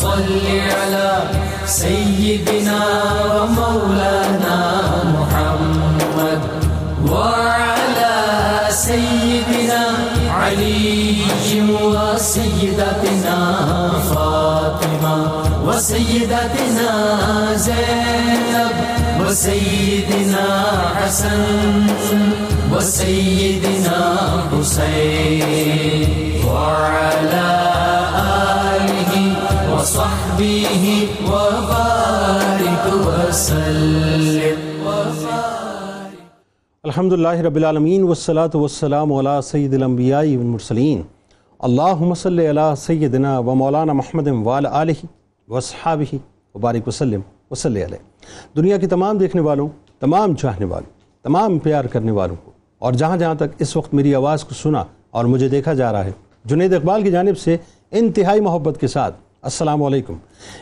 صل على سيدنا ومولانا محمد وعلى سيدنا علي وسيدتنا فاطمة وسيدتنا زينب وسيدنا حسن وسيدنا حسين وعلى آله وصحبه وبارك وسلم الحمد للہ رب العالمین والصلاة والسلام علی سید الانبیاء والمرسلین اللہم صلی علی سیدنا و مولانا محمد وعلی آلہ وصحابہ وبارک وسلم وصلی علیہ. دنیا کی تمام دیکھنے والوں، تمام چاہنے والوں، تمام پیار کرنے والوں کو، اور جہاں جہاں تک اس وقت میری آواز کو سنا اور مجھے دیکھا جا رہا ہے، جنید اقبال کی جانب سے انتہائی محبت کے ساتھ السلام علیکم۔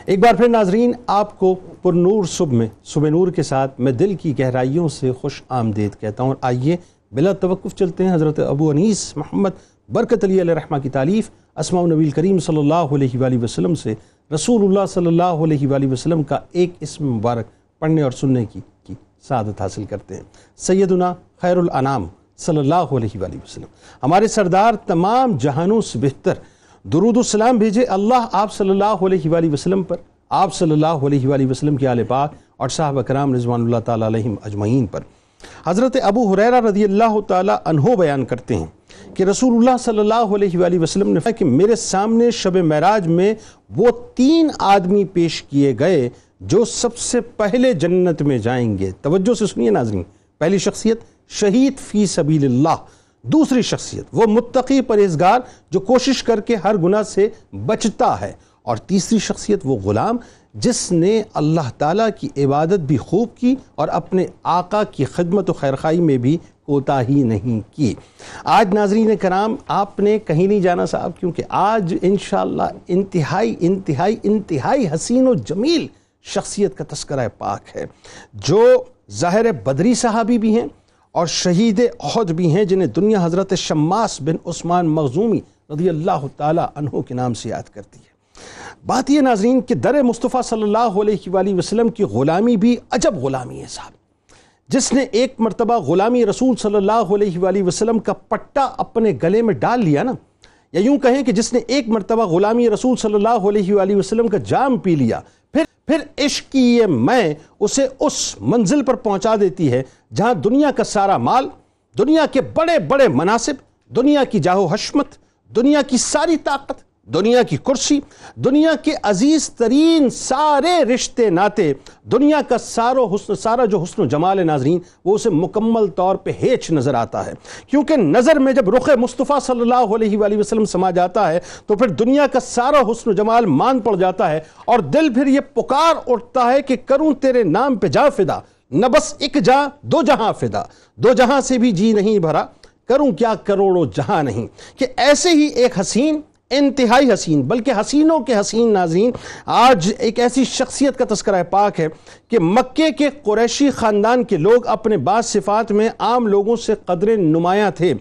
ایک بار پھر ناظرین، آپ کو پر نور صبح میں، صبح نور کے ساتھ میں دل کی گہرائیوں سے خوش آمدید کہتا ہوں۔ اور آئیے بلا توقف چلتے ہیں حضرت ابو انیس محمد، برکت علی علیہ رحمہ کی تعلیف اسماء نبی کریم صلی اللہ علیہ وآلہ وسلم سے رسول اللہ صلی اللہ علیہ وآلہ وسلم کا ایک اسم مبارک پڑھنے اور سننے کی کی سعادت حاصل کرتے ہیں۔ سیدنا خیر الانام صلی اللہ علیہ وآلہ وسلم۔ ہمارے سردار تمام جہانوں سے بہتر درود السلام بھیجے اللہ آپ صلی اللہ علیہ وآلہ وسلم پر، آپ صلی اللہ علیہ وآلہ وسلم کی آل پاک اور صحابہ کرام رضوان اللہ تعالیٰ علیہم اجمعین پر۔ حضرت ابو حریرہ رضی اللہ تعالیٰ عنہ بیان کرتے ہیں کہ رسول اللہ صلی اللہ علیہ وآلہ وسلم نے کہ میرے سامنے شب معراج میں وہ تین آدمی پیش کیے گئے جو سب سے پہلے جنت میں جائیں گے۔ توجہ سے سنیے ناظرین، پہلی شخصیت، شہید فی سبیل اللہ۔ دوسری شخصیت، وہ متقی پرہیزگار جو کوشش کر کے ہر گناہ سے بچتا ہے۔ اور تیسری شخصیت، وہ غلام جس نے اللہ تعالیٰ کی عبادت بھی خوب کی اور اپنے آقا کی خدمت و خیرخائی میں بھی کوتاہی نہیں کی۔ آج ناظرین کرام، آپ نے کہیں نہیں جانا صاحب، کیونکہ آج انشاءاللہ انتہائی انتہائی انتہائی حسین و جمیل شخصیت کا تذکرہ پاک ہے۔ جو ظاہر بدری صحابی بھی ہیں اور شہید احد بھی ہیں جنہیں دنیا حضرت شماس بن عثمان مغزومی رضی اللہ تعالیٰ عنہ کے نام سے یاد کرتی ہے۔ بات یہ ناظرین کہ در مصطفیٰ صلی اللہ علیہ وآلہ وسلم کی غلامی بھی عجب غلامی ہے صاحب۔ جس نے ایک مرتبہ غلامی رسول صلی اللہ علیہ وآلہ وسلم کا پٹا اپنے گلے میں ڈال لیا نا، یا یوں کہیں کہ جس نے ایک مرتبہ غلامی رسول صلی اللہ علیہ وآلہ وسلم کا جام پی لیا پھر عشق کی یہ میں اسے اس منزل پر پہنچا دیتی ہے جہاں دنیا کا سارا مال، دنیا کے بڑے بڑے مناسب، دنیا کی جاہو حشمت، دنیا کی ساری طاقت دنیا کی کرسی، دنیا کے عزیز ترین سارے رشتے ناتے دنیا کا سارو حسن، سارا جو حسن و جمال ناظرین، وہ اسے مکمل طور پہ ہیچ نظر آتا ہے۔ کیونکہ نظر میں جب رخ مصطفیٰ صلی اللہ علیہ وآلہ وسلم سما جاتا ہے، تو پھر دنیا کا سارا حسن و جمال مان پڑ جاتا ہے اور دل پھر یہ پکار اٹھتا ہے کہ کروں تیرے نام پہ جا فدا۔ نہ بس ایک جا، دو جہاں فدا۔ دو جہاں سے بھی جی نہیں بھرا۔ کروں کیا کروڑوں جہاں نہیں۔ کہ ایسے ہی ایک حسین انتہائی حسین، بلکہ حسینوں کے حسین ناظرین، آج ایک ایسی شخصیت کا تذکرہ پاک ہے کہ مکے کے قریشی خاندان کے لوگ اپنے بعض صفات میں عام لوگوں سے قدر نمایاں تھے۔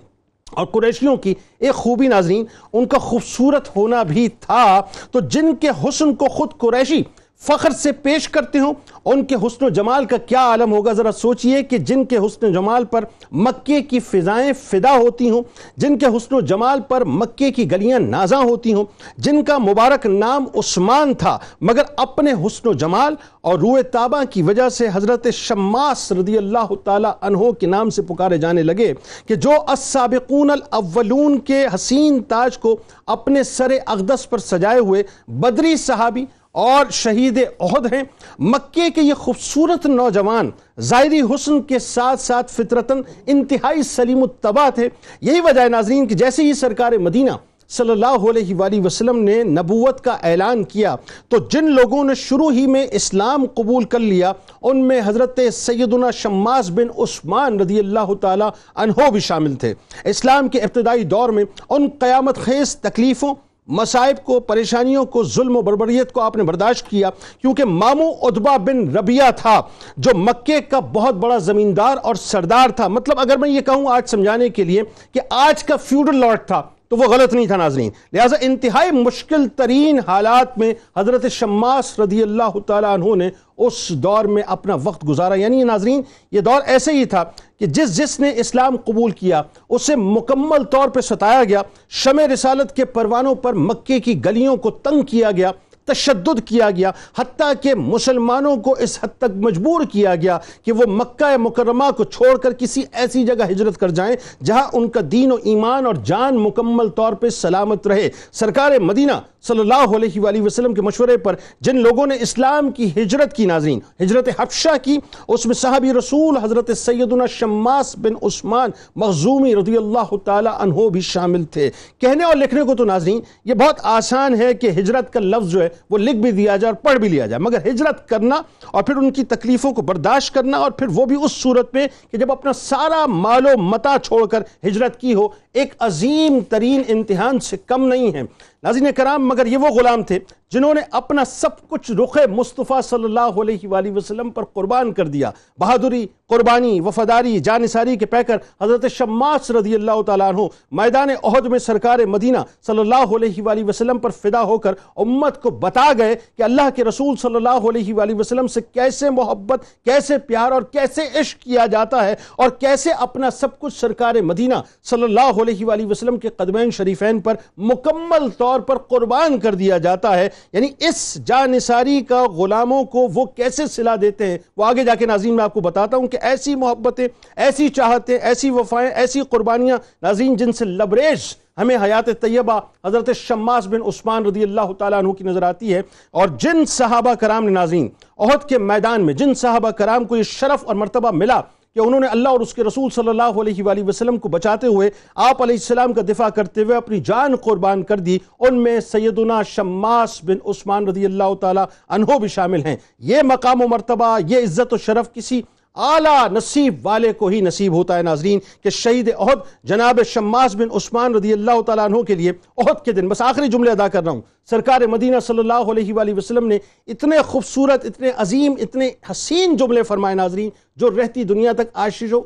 اور قریشیوں کی ایک خوبی ناظرین، ان کا خوبصورت ہونا بھی تھا۔ تو جن کے حسن کو خود قریشی فخر سے پیش کرتے ہوں۔ ان کے حسن و جمال کا کیا عالم ہوگا؟ ذرا سوچئے کہ جن کے حسن و جمال پر مکے کی فضائیں فدا ہوتی ہوں، جن کے حسن و جمال پر مکے کی گلیاں نازاں ہوتی ہوں، جن کا مبارک نام عثمان تھا، مگر اپنے حسن و جمال اور روح تابہ کی وجہ سے حضرت شماس رضی اللہ تعالی عنہ کے نام سے پکارے جانے لگے کہ جو السابقون الاولون کے حسین تاج کو اپنے سر اقدس پر سجائے ہوئے بدری صحابی اور شہید احد ہیں۔ مکے کے یہ خوبصورت نوجوان ظاہری حسن کے ساتھ ساتھ فطرتاً انتہائی سلیم الطبع تھے۔ یہی وجہ ناظرین کہ جیسے ہی سرکار مدینہ صلی اللہ علیہ وآلہ وسلم نے نبوت کا اعلان کیا، تو جن لوگوں نے شروع ہی میں اسلام قبول کر لیا، ان میں حضرت سیدنا شماس بن عثمان رضی اللہ تعالی عنہ بھی شامل تھے۔ اسلام کے ابتدائی دور میں ان قیامت خیز تکلیفوں مسائب کو، پریشانیوں کو، ظلم و بربریت کو آپ نے برداشت کیا، کیونکہ مامو ادبا بن ربیہ تھا، جو مکے کا بہت بڑا زمیندار اور سردار تھا۔ مطلب اگر میں یہ کہوں آج سمجھانے کے لیے کہ آج کا فیوڈل لارڈ تھا۔ تو وہ غلط نہیں تھا ناظرین۔ لہٰذا انتہائی مشکل ترین حالات میں حضرت شماس رضی اللہ تعالیٰ عنہ نے اس دور میں اپنا وقت گزارا۔ یعنی ناظرین، یہ دور ایسے ہی تھا کہ جس جس نے اسلام قبول کیا، اسے مکمل طور پہ ستایا گیا۔ شمع رسالت کے پروانوں پر مکے کی گلیوں کو تنگ کیا گیا۔ تشدد کیا گیا، حتیٰ کہ مسلمانوں کو اس حد تک مجبور کیا گیا کہ وہ مکہ مکرمہ کو چھوڑ کر کسی ایسی جگہ ہجرت کر جائیں جہاں ان کا دین و ایمان اور جان مکمل طور پہ سلامت رہے۔ سرکار مدینہ صلی اللہ علیہ وآلہ وسلم کے مشورے پر جن لوگوں نے اسلام کی ہجرت کی ناظرین، ہجرت حفشہ کی، اس میں صحابی رسول حضرت سیدنا شماس بن عثمان مغزومی رضی اللہ تعالی عنہ بھی شامل تھے۔ کہنے اور لکھنے کو تو ناظرین، یہ بہت آسان ہے کہ ہجرت کا لفظ جو ہے وہ لکھ بھی دیا جائے اور پڑھ بھی لیا جائے۔ مگر ہجرت کرنا اور پھر ان کی تکلیفوں کو برداشت کرنا اور پھر وہ بھی اس صورت میں کہ جب اپنا سارا مال و متا چھوڑ کر ہجرت کی ہو، ایک عظیم ترین امتحان سے کم نہیں ہے۔ ناظرین کرام، مگر یہ وہ غلام تھے جنہوں نے اپنا سب کچھ رخ مصطفیٰ صلی اللہ علیہ وآلہ وسلم پر قربان کر دیا۔ بہادری، قربانی، وفاداری، جانساری کے پیکر حضرت شماس رضی اللہ تعالیٰ عنہ میدان عہد میں سرکار مدینہ صلی اللہ علیہ وآلہ وسلم پر فدا ہو کر امت کو بتا گئے کہ اللہ کے رسول صلی اللہ علیہ وآلہ وسلم سے کیسے محبت، کیسے پیار اور کیسے عشق کیا جاتا ہے اور کیسے اپنا سب کچھ سرکار مدینہ صلی اللہ علیہ وآلہ وسلم کے قدمین شریفین پر مکمل طور طور پر قربان کر دیا جاتا ہے۔ یعنی اس جانساری کا غلاموں کو وہ کیسے صلح دیتے ہیں؟ وہ آگے جا کے ناظرین، میں آپ کو بتاتا ہوں کہ ایسی محبتیں، ایسی چاہتیں، ایسی وفائیں، ایسی قربانیاں، ناظرین، جن سے لبریز ہمیں حیات طیبہ حضرت شماس بن عثمان رضی اللہ تعالیٰ عنہ کی نظر آتی ہے۔ اور جن صحابہ کرام نے ناظرین، عہد کے میدان میں جن صحابہ کرام کو یہ شرف اور مرتبہ ملا کہ انہوں نے اللہ اور اس کے رسول صلی اللہ علیہ وآلہ وسلم کو بچاتے ہوئے آپ علیہ السلام کا دفاع کرتے ہوئے اپنی جان قربان کر دی، ان میں سیدنا شماس بن عثمان رضی اللہ تعالی عنہ بھی شامل ہیں۔ یہ مقام و مرتبہ، یہ عزت و شرف کسی اعلیٰ نصیب والے کو ہی نصیب ہوتا ہے ناظرین کہ شہید عہد جناب شماس بن عثمان رضی اللہ تعالیٰ عنہ کے لیے عہد کے دن، بس آخری جملے ادا کر رہا ہوں۔ سرکار مدینہ صلی اللہ علیہ وآلہ وسلم نے اتنے خوبصورت، اتنے عظیم، اتنے حسین جملے فرمائے ناظرین جو رہتی دنیا تک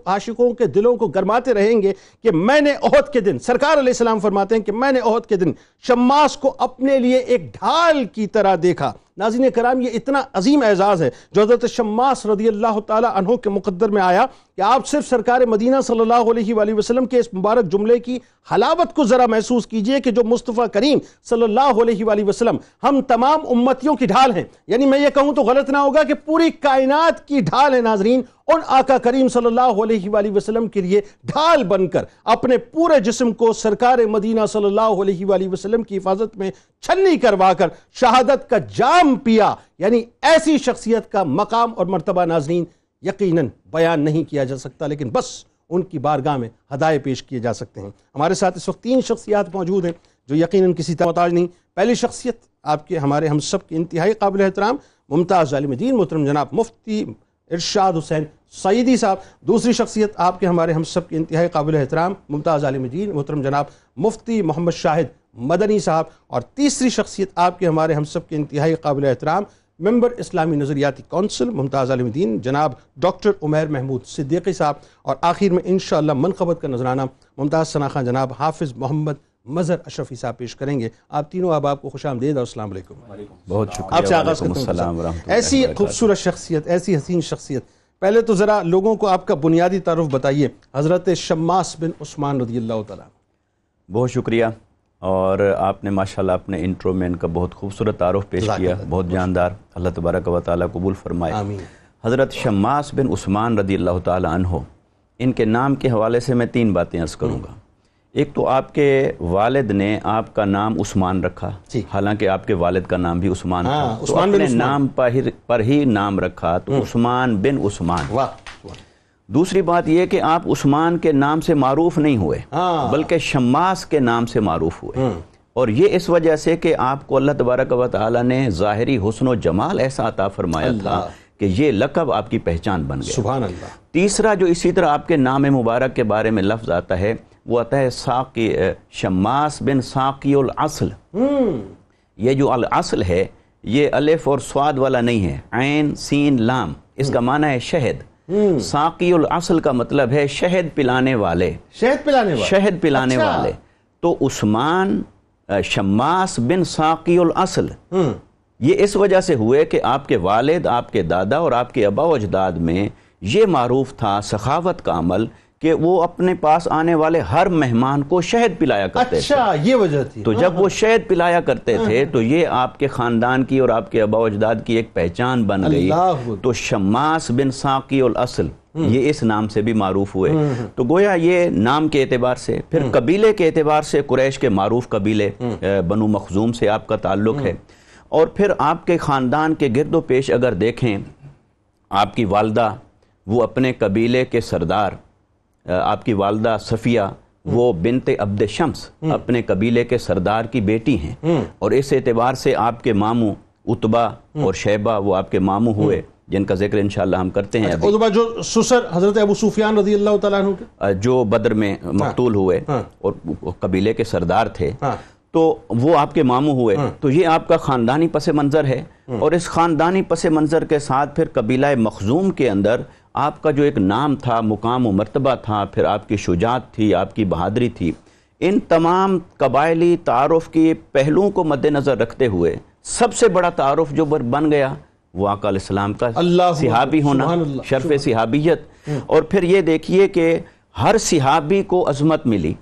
عاشقوں کے دلوں کو گرماتے رہیں گے کہ میں نے عہد کے دن، سرکار علیہ السلام فرماتے ہیں کہ میں نے عہد کے دن شماس کو اپنے لیے ایک ڈھال کی طرح دیکھا۔ ناظرین کرام، یہ اتنا عظیم اعزاز ہے، جو حضرت شماس رضی اللہ تعالی عنہ کے مقدر میں آیا کہ آپ صرف سرکار مدینہ صلی اللہ علیہ وآلہ وسلم کے اس مبارک جملے کی حلاوت کو ذرا محسوس کیجیے کہ جو مصطفیٰ کریم صلی اللہ علیہ وآلہ وسلم ہم تمام امتیوں کی ڈھال ہیں۔ یعنی میں یہ کہوں تو غلط نہ ہوگا کہ پوری کائنات کی ڈھال ہے ناظرین، ان آقا کریم صلی اللہ علیہ وآلہ وسلم کے لیے ڈھال بن کر اپنے پورے جسم کو سرکار مدینہ صلی اللہ علیہ وآلہ وسلم کی حفاظت میں چھنی کروا کر شہادت کا جام پیا۔ یعنی ایسی شخصیت کا مقام اور مرتبہ ناظرین یقیناً بیان نہیں کیا جا سکتا، لیکن بس ان کی بارگاہ میں ہدایے پیش کیے جا سکتے ہیں۔ ہمارے ساتھ اس وقت تین شخصیات موجود ہیں جو یقیناً کسی محتاج نہیں۔ پہلی شخصیت آپ کے، ہمارے ہم سب کے انتہائی قابل احترام، ممتاز ظالم دین محترم جناب مفتی ارشاد حسین سعیدی صاحب۔ دوسری شخصیت آپ کے، ہمارے ہم سب کے انتہائی قابل احترام، ممتاز عالم دین محترم جناب مفتی محمد شاہد مدنی صاحب۔ اور تیسری شخصیت آپ کے، ہمارے ہم سب کے انتہائی قابل احترام ممبر اسلامی نظریاتی کونسل ممتاز عالم دین جناب ڈاکٹر عمیر محمود صدیقی صاحب اور آخر میں انشاءاللہ منقبت کا نظرانہ ممتاز ثناخان جناب حافظ محمد مظہر اشرفی صاحب پیش کریں گے۔ آپ تینوں اب آپ کو خوش آمدید اور السلام علیکم۔ بہت شکریہ آپ سے آغاز ایسی خوبصورت شخصیت ایسی حسین شخصیت۔ پہلے تو ذرا لوگوں کو آپ کا بنیادی تعارف بتائیے۔ حضرت شماس بن عثمان رضی اللہ تعالیٰ۔ بہت شکریہ۔ اور آپ نے ماشاءاللہ اپنے انٹرو میں ان کا بہت خوبصورت تعارف پیش کیا بہت جاندار اللہ تبارک و تعالیٰ قبول فرمائے۔ آمین۔ حضرت شماس بن عثمان رضی اللہ تعالیٰ عنہ ان کے نام کے حوالے سے میں تین باتیں عرض کروں گا۔ ایک تو آپ کے والد نے آپ کا نام عثمان رکھا جی۔ حالانکہ آپ کے والد کا نام بھی عثمان تھا۔ ہاں، تو بن اپنے۔ نام پر پر ہی نام رکھا تو عثمان بن عثمان۔ واہ۔ دوسری بات یہ کہ آپ عثمان کے نام سے معروف نہیں ہوئے ہاں۔ بلکہ شماس کے نام سے معروف ہوئے۔ اور یہ اس وجہ سے کہ آپ کو اللہ تبارک و تعالیٰ نے ظاہری حسن و جمال ایسا عطا فرمایا تھا کہ یہ لقب آپ کی پہچان بن گیا سبحان اللہ۔ تیسرا جو اسی طرح آپ کے نام مبارک کے بارے میں لفظ آتا ہے وہ آتا ہے ساقی شماس بن ساقی الاصل یہ جو الاصل ہے یہ الف اور سواد والا نہیں ہے عین سین لام۔ اس کا معنی ہے شہد۔ ساقی الاصل کا مطلب ہے شہد پلانے والے۔ شہد پلانے والا شہد پلانے اچھا۔ والے۔ تو عثمان شماس بن ساقی الاصل یہ اس وجہ سے ہوئے کہ آپ کے والد آپ کے دادا اور آپ کے ابا و اجداد میں یہ معروف تھا سخاوت کا عمل کہ وہ اپنے پاس آنے والے ہر مہمان کو شہد پلایا کرتے تھے۔ اچھا یہ وجہ تھی۔ تو جب وہ شہد پلایا کرتے تھے تو یہ آپ کے خاندان کی اور آپ کے ابا اجداد کی ایک پہچان بن گئی۔ تو شماس بن ساقی الاصل یہ اس نام سے بھی معروف ہوئے۔ تو گویا یہ نام کے اعتبار سے پھر قبیلے کے اعتبار سے قریش کے معروف قبیلے بنو مخزوم سے آپ کا تعلق ہے۔ اور پھر آپ کے خاندان کے گرد و پیش اگر دیکھیں آپ کی والدہ وہ اپنے قبیلے کے سردار آپ کی والدہ صفیہ وہ بنت عبد شمس اپنے قبیلے کے سردار کی بیٹی ہیں۔ اور اس اعتبار سے آپ کے ماموں اتبا اور شیبہ وہ آپ کے ماموں ہوئے جن کا ذکر انشاءاللہ ہم کرتے ہیں ادبا جو سسر حضرت ابو سفیان رضی اللہ تعالیٰ عنہ کے؟ جو بدر میں مقتول ہوئے ہاں۔ اور قبیلے کے سردار تھے۔ ہاں۔ تو وہ آپ کے ماموں ہوئے۔ تو یہ آپ کا خاندانی پس منظر ہے۔ اور اس خاندانی پس منظر کے ساتھ پھر قبیلہ مخزوم کے اندر آپ کا جو ایک نام تھا مقام و مرتبہ تھا پھر آپ کی شجاعت تھی آپ کی بہادری تھی ان تمام قبائلی تعارف کی پہلوؤں کو مد نظر رکھتے ہوئے سب سے بڑا تعارف جو بن گیا وہ آقا علیہ السلام کا اللہ صحابی ہونا اللہ، شرف صحابیت۔ اور پھر یہ دیکھیے کہ ہر صحابی کو عظمت ملی۔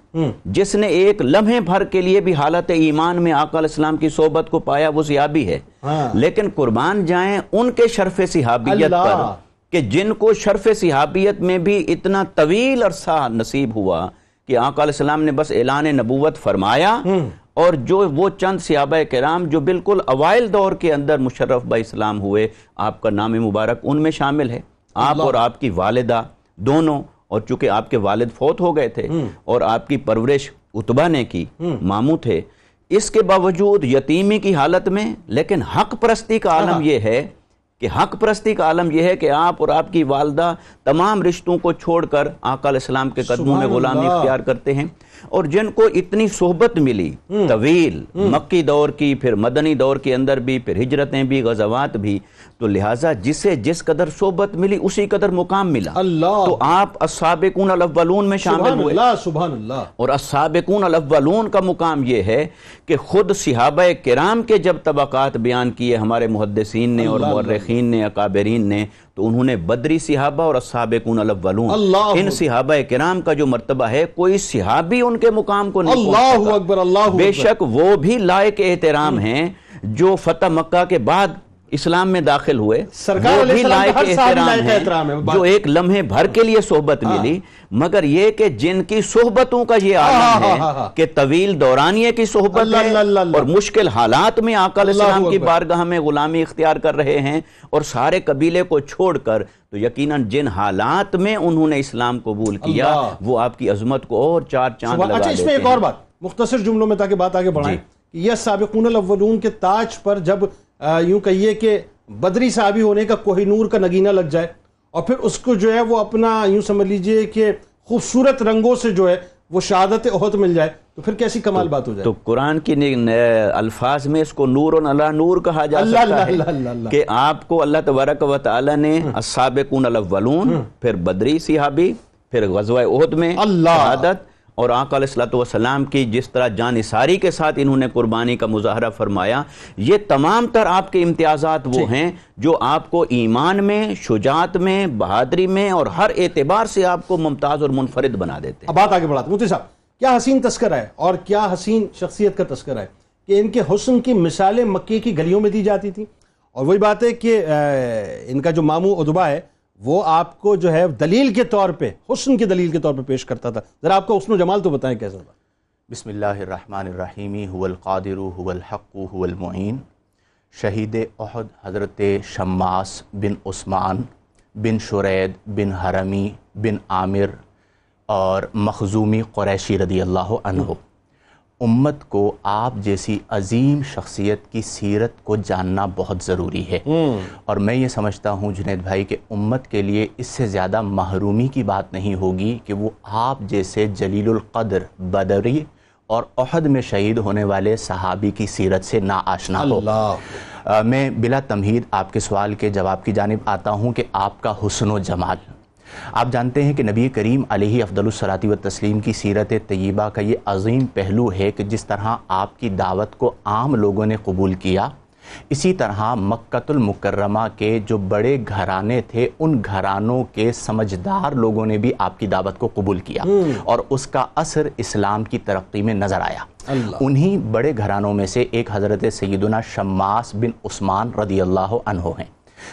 جس نے ایک لمحے بھر کے لیے بھی حالت ایمان میں آقا علیہ السلام کی صحبت کو پایا وہ صحابی ہے۔ ہاں۔ لیکن قربان جائیں ان کے شرف صحابیت۔ پر۔ کہ جن کو شرف صحابیت میں بھی اتنا طویل عرصہ نصیب ہوا کہ آقا علیہ السلام نے بس اعلان نبوت فرمایا اور جو وہ چند صحابہ کرام جو بالکل اوائل دور کے اندر مشرف با اسلام ہوئے آپ کا نام مبارک ان میں شامل ہے۔ آپ اور آپ کی والدہ دونوں اور چونکہ آپ کے والد فوت ہو گئے تھے اور آپ کی پرورش اتبا نے کی ماموں تھے۔ اس کے باوجود یتیمی کی حالت میں لیکن حق پرستی کا عالم یہ ہے کہ حق پرستی کا عالم یہ ہے کہ آپ اور آپ کی والدہ تمام رشتوں کو چھوڑ کر آقا علیہ السلام کے قدموں میں غلامی۔ اختیار کرتے ہیں اور جن کو اتنی صحبت ملی طویل مکی دور کی پھر مدنی دور کے اندر بھی پھر ہجرتیں بھی غزوات بھی۔ تو لہٰذا جسے جس قدر صحبت ملی اسی قدر مقام ملا۔ اللہ۔ تو آپ السابقون الاولون میں شامل سبحان ہوئے۔ اللہ سبحان اللہ۔ اور السابقون الاولون کا مقام یہ ہے کہ خود صحابہ کرام کے جب طبقات بیان کیے ہمارے محدثین نے اور مورخین نے اکابرین نے تو انہوں نے بدری صحابہ اور السابقون الاولون اللہ ان صحابہ کرام کا جو مرتبہ ہے کوئی صحابی ان کے مقام کو نہیں اللہ۔ اکبر اللہ بے شک وہ بھی لائق احترام ہیں جو فتح مکہ کے بعد اسلام میں داخل ہوئے سرکار وہ بھی لائق احترام ہے، ہیں جو ایک لمحے بھر کے لیے صحبت ملی مگر یہ کہ جن کی صحبتوں کا یہ ہاں، عالم ہاں، ہاں، ہے ہاں۔ کہ طویل دورانیے کی صحبت ہے۔ اور مشکل حالات میں آقا علیہ السلام کی۔ بارگاہ میں غلامی اختیار کر رہے ہیں اور سارے قبیلے کو چھوڑ کر تو یقیناً جن حالات میں انہوں نے اسلام قبول کیا۔ وہ آپ کی عظمت کو اور چار چاند لگا اچھا اس میں دیتے ایک ہیں اور بات مختصر جملوں میں تاکہ بات آگے بڑھائیں جی۔ کہ یہ سابقون الاولون کے تاج پر جب یوں کہیے کہ بدری صحابی ہونے کا کوہ نور کا نگینہ لگ جائے اور پھر اس کو جو ہے وہ اپنا یوں سمجھ لیجیے کہ خوبصورت رنگوں سے جو ہے وہ شہادت احد مل جائے تو پھر کیسی کمال بات ہو جائے تو قرآن کی الفاظ میں اس کو نور اللہ نور کہا جا اللہ، سکتا اللہ، اللہ، اللہ، ہے اللہ۔ کہ آپ کو اللہ تبارک و تعالی نے السابقون الاولون پھر بدری صحابی پھر غزوہ احد میں اللہ۔ شہادت اور آقا علیہ الصلوۃ والسلام کی جس طرح جان نثاری کے ساتھ انہوں نے قربانی کا مظاہرہ فرمایا یہ تمام تر آپ کے امتیازات وہ ہیں جو آپ کو ایمان میں شجاعت میں بہادری میں اور ہر اعتبار سے آپ کو ممتاز اور منفرد بنا دیتے ہیں۔ اب بات آگے بڑھاتے ہیں۔ مفتی صاحب کیا حسین تذکرہ ہے اور کیا حسین شخصیت کا تذکرہ ہے کہ ان کے حسن کی مثالیں مکے کی گلیوں میں دی جاتی تھیں؟ اور وہی بات ہے کہ ان کا جو ماموں ادبا ہے وہ آپ کو جو ہے دلیل کے طور پہ، حسن کی دلیل کے طور پہ پیش کرتا تھا۔ ذرا آپ کا حسن و جمال تو بتائیں کیسا تھا بسم اللہ الرحمن الرحیم، هو القادر، هو الحق، هو المعین۔ شہید احد حضرت شماس بن عثمان بن شرید بن حرمی بن عامر اور مخزومی قریشی رضی اللہ عنہ۔ امت کو آپ جیسی عظیم شخصیت کی سیرت کو جاننا بہت ضروری ہے۔ اور میں یہ سمجھتا ہوں جنید بھائی کہ امت کے لیے اس سے زیادہ محرومی کی بات نہیں ہوگی کہ وہ آپ جیسے جلیل القدر بدری اور احد میں شہید ہونے والے صحابی کی سیرت سے نا آشنا ہو۔ میں بلا تمہید آپ کے سوال کے جواب کی جانب آتا ہوں کہ آپ کا حسن و جمال۔ آپ جانتے ہیں کہ نبی کریم علیہ افضل الصلاۃ و تسلیم کی سیرت طیبہ کا یہ عظیم پہلو ہے کہ جس طرح آپ کی دعوت کو عام لوگوں نے قبول کیا اسی طرح مکت المکرمہ کے جو بڑے گھرانے تھے ان گھرانوں کے سمجھدار لوگوں نے بھی آپ کی دعوت کو قبول کیا اور اس کا اثر اسلام کی ترقی میں نظر آیا۔ انہی بڑے گھرانوں میں سے ایک حضرت سیدنا شماس بن عثمان رضی اللہ عنہ ہیں۔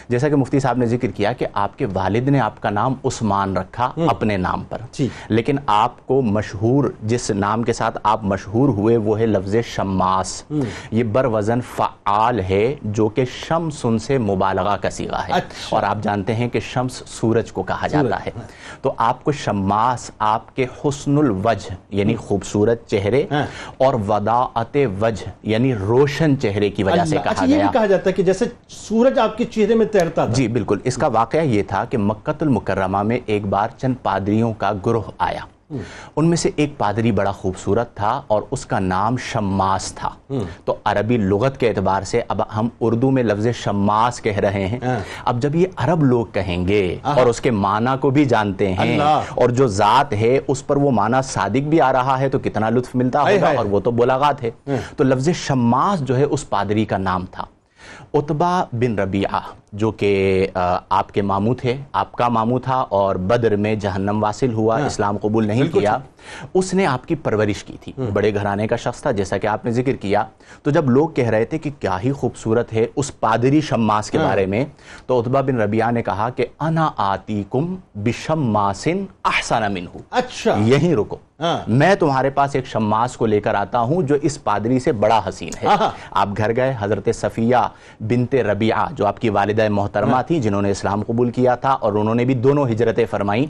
جیسا کہ مفتی صاحب نے ذکر کیا کہ آپ کے والد نے آپ کا نام عثمان رکھا اپنے نام پر۔ جی۔ لیکن آپ کو مشہور جس نام کے ساتھ آپ مشہور ہوئے وہ ہے لفظ شماس۔ یہ بر وزن فعال ہے جو کہ شمسن سے مبالغہ کا سیغہ ہے۔ اچھا۔ اور آپ جانتے ہیں کہ شمس سورج کو کہا جاتا ہے۔ تو آپ کو شماس آپ کے حسن الوجہ یعنی خوبصورت چہرے ہاں۔ اور وداعت وجہ یعنی روشن چہرے کی وجہ سے کہا اچھا یہ گیا۔ بھی کہا جاتا ہے کہ جیسے سورج آپ کے چہرے میں تیرتا تھا۔ جی بالکل۔ اس کا واقعہ یہ تھا کہ مکت المکرمہ میں ایک بار چند پادریوں کا گروہ آیا۔ ان میں سے ایک پادری بڑا خوبصورت تھا اور اس کا نام شماس تھا۔ تو عربی لغت کے اعتبار سے اب ہم اردو میں لفظ شماس کہہ رہے ہیں۔ ہاں۔ اب جب یہ عرب لوگ کہیں گے اور اس کے معنی کو بھی جانتے ہیں۔ اور جو ذات ہے اس پر وہ معنی صادق بھی آ رہا ہے تو کتنا لطف ملتا ہوگا۔ اور وہ تو بلاغات ہے۔ تو لفظ شماس جو ہے اس پادری کا نام تھا۔ اتبا بن ربیعہ۔ جو کہ آپ کے ماموں تھے آپ کا ماموں تھا اور بدر میں جہنم واصل ہوا اسلام قبول نہیں کیا اس نے آپ کی پرورش کی تھی بڑے گھرانے کا شخص تھا جیسا کہ آپ نے ذکر کیا۔ تو جب لوگ کہہ رہے تھے کہ کیا ہی خوبصورت ہے اس پادری شماس کے بارے میں تو اتبا بن ربیعہ نے کہا کہ انا آتیکم بشماسن احسن منہ۔ اچھا۔ یہیں رکو۔ ہاں۔ میں تمہارے پاس ایک شماس کو لے کر آتا ہوں جو اس پادری سے بڑا حسین ہے۔ آپ گھر گئے حضرت صفیہ بنت ربیعہ جو آپ کی والدہ محترمہ تھی جنہوں نے اسلام قبول کیا تھا اور انہوں نے بھی دونوں ہجرتیں فرمائی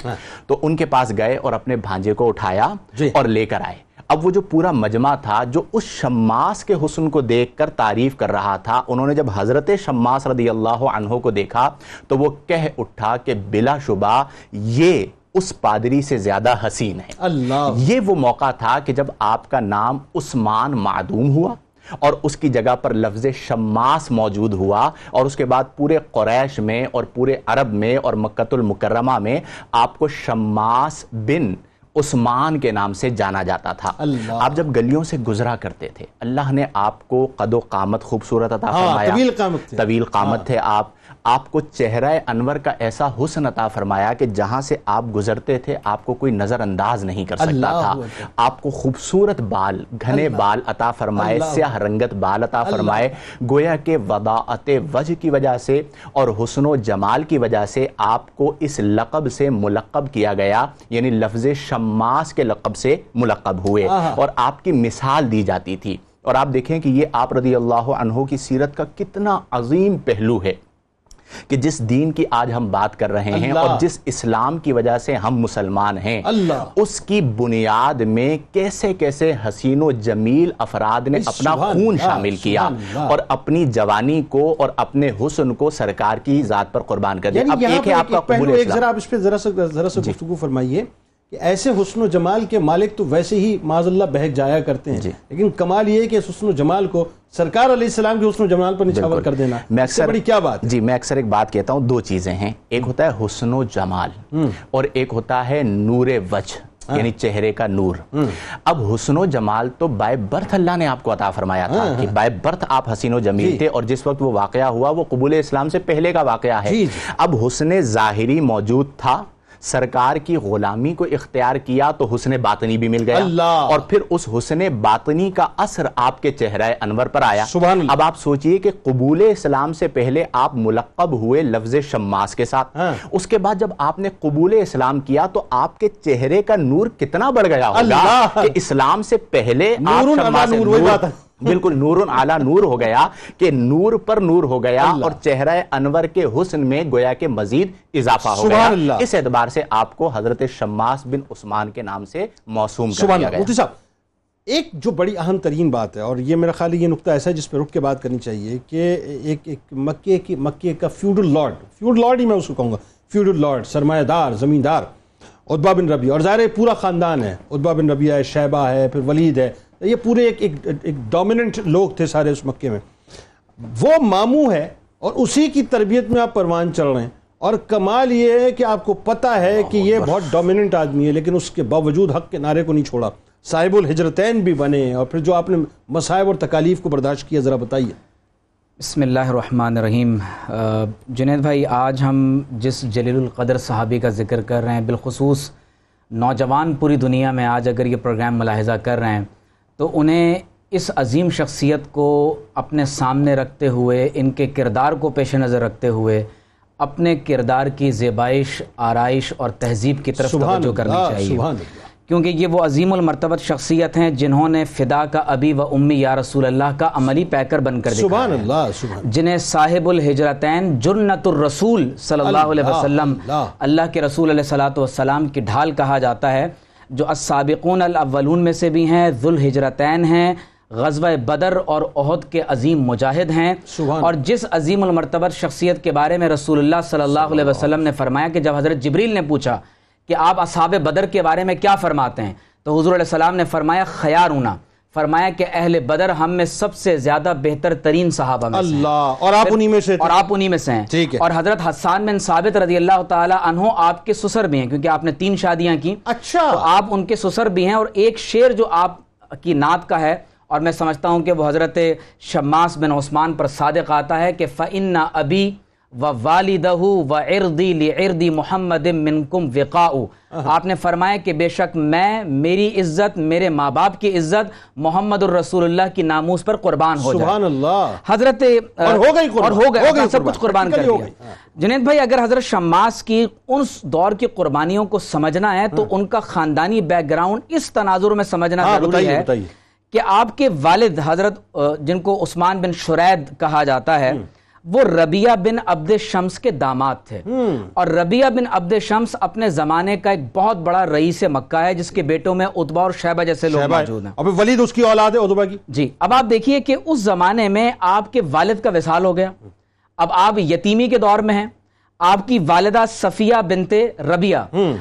تو ان کے پاس گئے اور اپنے بھانجے کو اٹھایا جی۔ اور لے کر آئے۔ اب وہ جو پورا مجمع تھا جو اس شماس کے حسن کو دیکھ کر تعریف کر رہا تھا انہوں نے جب حضرت شماس رضی اللہ عنہ کو دیکھا تو وہ کہہ اٹھا کہ بلا شبہ یہ اس پادری سے زیادہ حسین ہے۔ اللہ۔ یہ وہ موقع تھا کہ جب آپ کا نام عثمان معدوم ہوا اور اس کی جگہ پر لفظ شماس موجود ہوا اور اس کے بعد پورے قریش میں اور پورے عرب میں اور مکت المکرمہ میں آپ کو شماس بن عثمان کے نام سے جانا جاتا تھا۔ آپ جب گلیوں سے گزرا کرتے تھے اللہ نے آپ کو قد و قامت خوبصورت عطا ہاں، فرمایا۔ طویل قامت تھے۔ طویل قامت تھے آپ۔ آپ کو چہرہ انور کا ایسا حسن عطا فرمایا کہ جہاں سے آپ گزرتے تھے آپ کو کوئی نظر انداز نہیں کر سکتا تھا۔ آپ کو خوبصورت بال گھنے بال عطا فرمائے سیاہ رنگت بال عطا فرمائے۔ گویا کہ وضاعت وجہ کی وجہ سے اور حسن و جمال کی وجہ سے آپ کو اس لقب سے ملقب کیا گیا یعنی لفظ شماس کے لقب سے ملقب ہوئے۔ اور آپ کی مثال دی جاتی تھی۔ اور آپ دیکھیں کہ یہ آپ رضی اللہ عنہ کی سیرت کا کتنا عظیم پہلو ہے۔ کہ جس دین کی آج ہم بات کر رہے ہیں اور جس اسلام کی وجہ سے ہم مسلمان ہیں اس کی بنیاد میں کیسے کیسے حسین و جمیل افراد نے اپنا خون شامل کیا۔ اور اپنی جوانی کو اور اپنے حسن کو سرکار کی ذات پر قربان کر دیا۔ یعنی اب ایک ہے آپ کا قبول ایک اسلام۔ ذرا آپ اس پہ ذرا سا ذرا سا گفتگو فرمائیے۔ کہ ایسے حسن و جمال کے مالک تو ویسے ہی معاذ اللہ بہک جایا کرتے ہیں۔ جی۔ لیکن کمال یہ ہے کہ اس حسن و جمال کو سرکار علیہ السلام کے حسن و جمال پر نچھاور۔ کر دینا۔ میں اکثر بڑی کیا بات ہے؟ جی میں اکثر ایک بات کہتا ہوں دو چیزیں ہیں۔ ایک ہوتا ہے حسن و جمال اور ایک ہوتا ہے نور وجہ یعنی چہرے کا نور۔ اب حسن و جمال تو بائے برتھ اللہ نے آپ کو عطا فرمایا تھا کہ بائے برتھ آپ حسین و جمیل جی۔ تھے اور جس وقت وہ واقعہ ہوا وہ قبول اسلام سے پہلے کا واقعہ ہے۔ جی، جی۔ اب حسن ظاہری موجود تھا۔ سرکار کی غلامی کو اختیار کیا تو حسن باطنی بھی مل گیا اللہ اور پھر اس حسن باطنی کا اثر آپ کے چہرہ انور پر آیا سبحان اللہ اب آپ سوچئے کہ قبول اسلام سے پہلے آپ ملقب ہوئے لفظ شماس کے ساتھ ہاں۔ اس کے بعد جب آپ نے قبول اسلام کیا تو آپ کے چہرے کا نور کتنا بڑھ گیا ہوگا! کہ اسلام سے پہلے آپ شماس نور،۔ بالکل نور اعلیٰ نور ہو گیا کہ نور پر نور ہو گیا! اور چہرہ انور کے حسن میں گویا کہ مزید اضافہ ہو گیا! اس اعتبار سے آپ کو حضرت شماس بن عثمان کے نام سے موسوم کر دیا گیا۔ صاحب ایک جو بڑی اہم ترین بات ہے اور یہ میرا خیال ہے یہ نقطہ ایسا ہے جس پہ رک کے بات کرنی چاہیے کہ ایک ایک مکے کی مکے کا فیوڈل لارڈ فیوڈل لارڈ ہی میں اس کو کہوں گا فیوڈل لارڈ سرمایہ دار زمیندار اتبا بن ربیع۔ اور ظاہر پورا خاندان ہے اتبا بن ربیع ہے شیبہ ہے پھر ولید ہے۔ یہ پورے ایک ایک ایک ڈومیننٹ لوگ تھے سارے اس مکے میں۔ وہ ماموں ہے اور اسی کی تربیت میں آپ پروان چل رہے ہیں۔ اور کمال یہ ہے کہ آپ کو پتا ہے کہ یہ بہت ڈومیننٹ آدمی ہے لیکن اس کے باوجود حق کے نعرے کو نہیں چھوڑا۔ صاحب الحجرتین بھی بنے اور پھر جو آپ نے مصائب اور تکالیف کو برداشت کیا ذرا بتائیے۔ بسم اللہ الرحمن الرحیم۔ جنید بھائی آج ہم جس جلیل القدر صحابی کا ذکر کر رہے ہیں بالخصوص نوجوان پوری دنیا میں آج اگر یہ پروگرام ملاحظہ کر رہے ہیں تو انہیں اس عظیم شخصیت کو اپنے سامنے رکھتے ہوئے ان کے کردار کو پیش نظر رکھتے ہوئے اپنے کردار کی زیبائش آرائش اور تہذیب کی طرف توجہ کرنی اللہ چاہیے۔ سبحان اللہ۔ کیونکہ یہ وہ عظیم المرتبت شخصیت ہیں جنہوں نے فدا کا ابی و امی یا رسول اللہ کا عملی پیکر بن کر سبحان ہے۔ اللہ سبحان جنہیں صاحب الحجرتین جنت الرسول صلی اللہ علیہ اللہ، وسلم اللہ۔ اللہ کے رسول علیہ صلاۃ والسلام کی ڈھال کہا جاتا ہے۔ جو السابقون الاولون میں سے بھی ہیں ذو الحجرتین ہیں غزوہ بدر اور عہد کے عظیم مجاہد ہیں۔ اور جس عظیم المرتبت شخصیت کے بارے میں رسول اللہ صلی اللہ علیہ وسلم نے فرمایا کہ جب حضرت جبریل نے پوچھا کہ آپ اصحاب بدر کے بارے میں کیا فرماتے ہیں تو حضور علیہ السلام نے فرمایا خیارونا۔ فرمایا کہ اہل بدر ہم میں سب سے زیادہ بہتر ترین صحابہ میں سے ہیں۔ اللہ اور آپ انہی میں سے اور آپ انہی میں سے ہیں۔ ٹھیک ہے۔ اور حضرت حسان بن ثابت رضی اللہ تعالی عنہ آپ کے سسر بھی ہیں کیونکہ آپ نے تین شادیاں کی اچھا۔ تو آپ ان کے سسر بھی ہیں اور ایک شعر جو آپ کی نعت کا ہے اور میں سمجھتا ہوں کہ وہ حضرت شماس بن عثمان پر صادق آتا ہے کہ فَإِنَّ أَبِي وَوَالِدَهُ وَعِرْضِي لِعِرْضِ مُحَمَّدٍ مِّنْكُمْ وِقَاءُ آپ نے فرمایا کہ بے شک میں میری عزت میرے ماں باپ کی عزت محمد الرسول اللہ کی ناموس پر قربان ہو جائے۔ سبحان اللہ حضرت اور ہو گئی قربان، اور ہو گئے ہو گئی سب کچھ قربان کر دیا۔ گئی، ہاں۔ جنید بھائی اگر حضرت شماس کی اس دور کی قربانیوں کو سمجھنا ہے تو ان کا خاندانی بیک گراؤنڈ اس تناظر میں سمجھنا ہاں، ضروری ہے۔ کہ آپ کے والد حضرت جن کو عثمان بن شرید کہا جاتا ہے وہ ربیہ بن عبد شمس کے داماد تھے۔ اور ربیہ بن عبد شمس اپنے زمانے کا ایک بہت بڑا رئیس مکہ ہے جس کے بیٹوں میں اتبا اور شہبہ جیسے لوگ۔ موجود ہیں۔ ولید اس کی اولاد ہے ادبا کی؟ جی۔ اب آپ دیکھیے کہ اس زمانے میں آپ کے والد کا وصال ہو گیا۔ اب آپ یتیمی کے دور میں ہیں۔ آپ کی والدہ صفیہ بنت ربیہ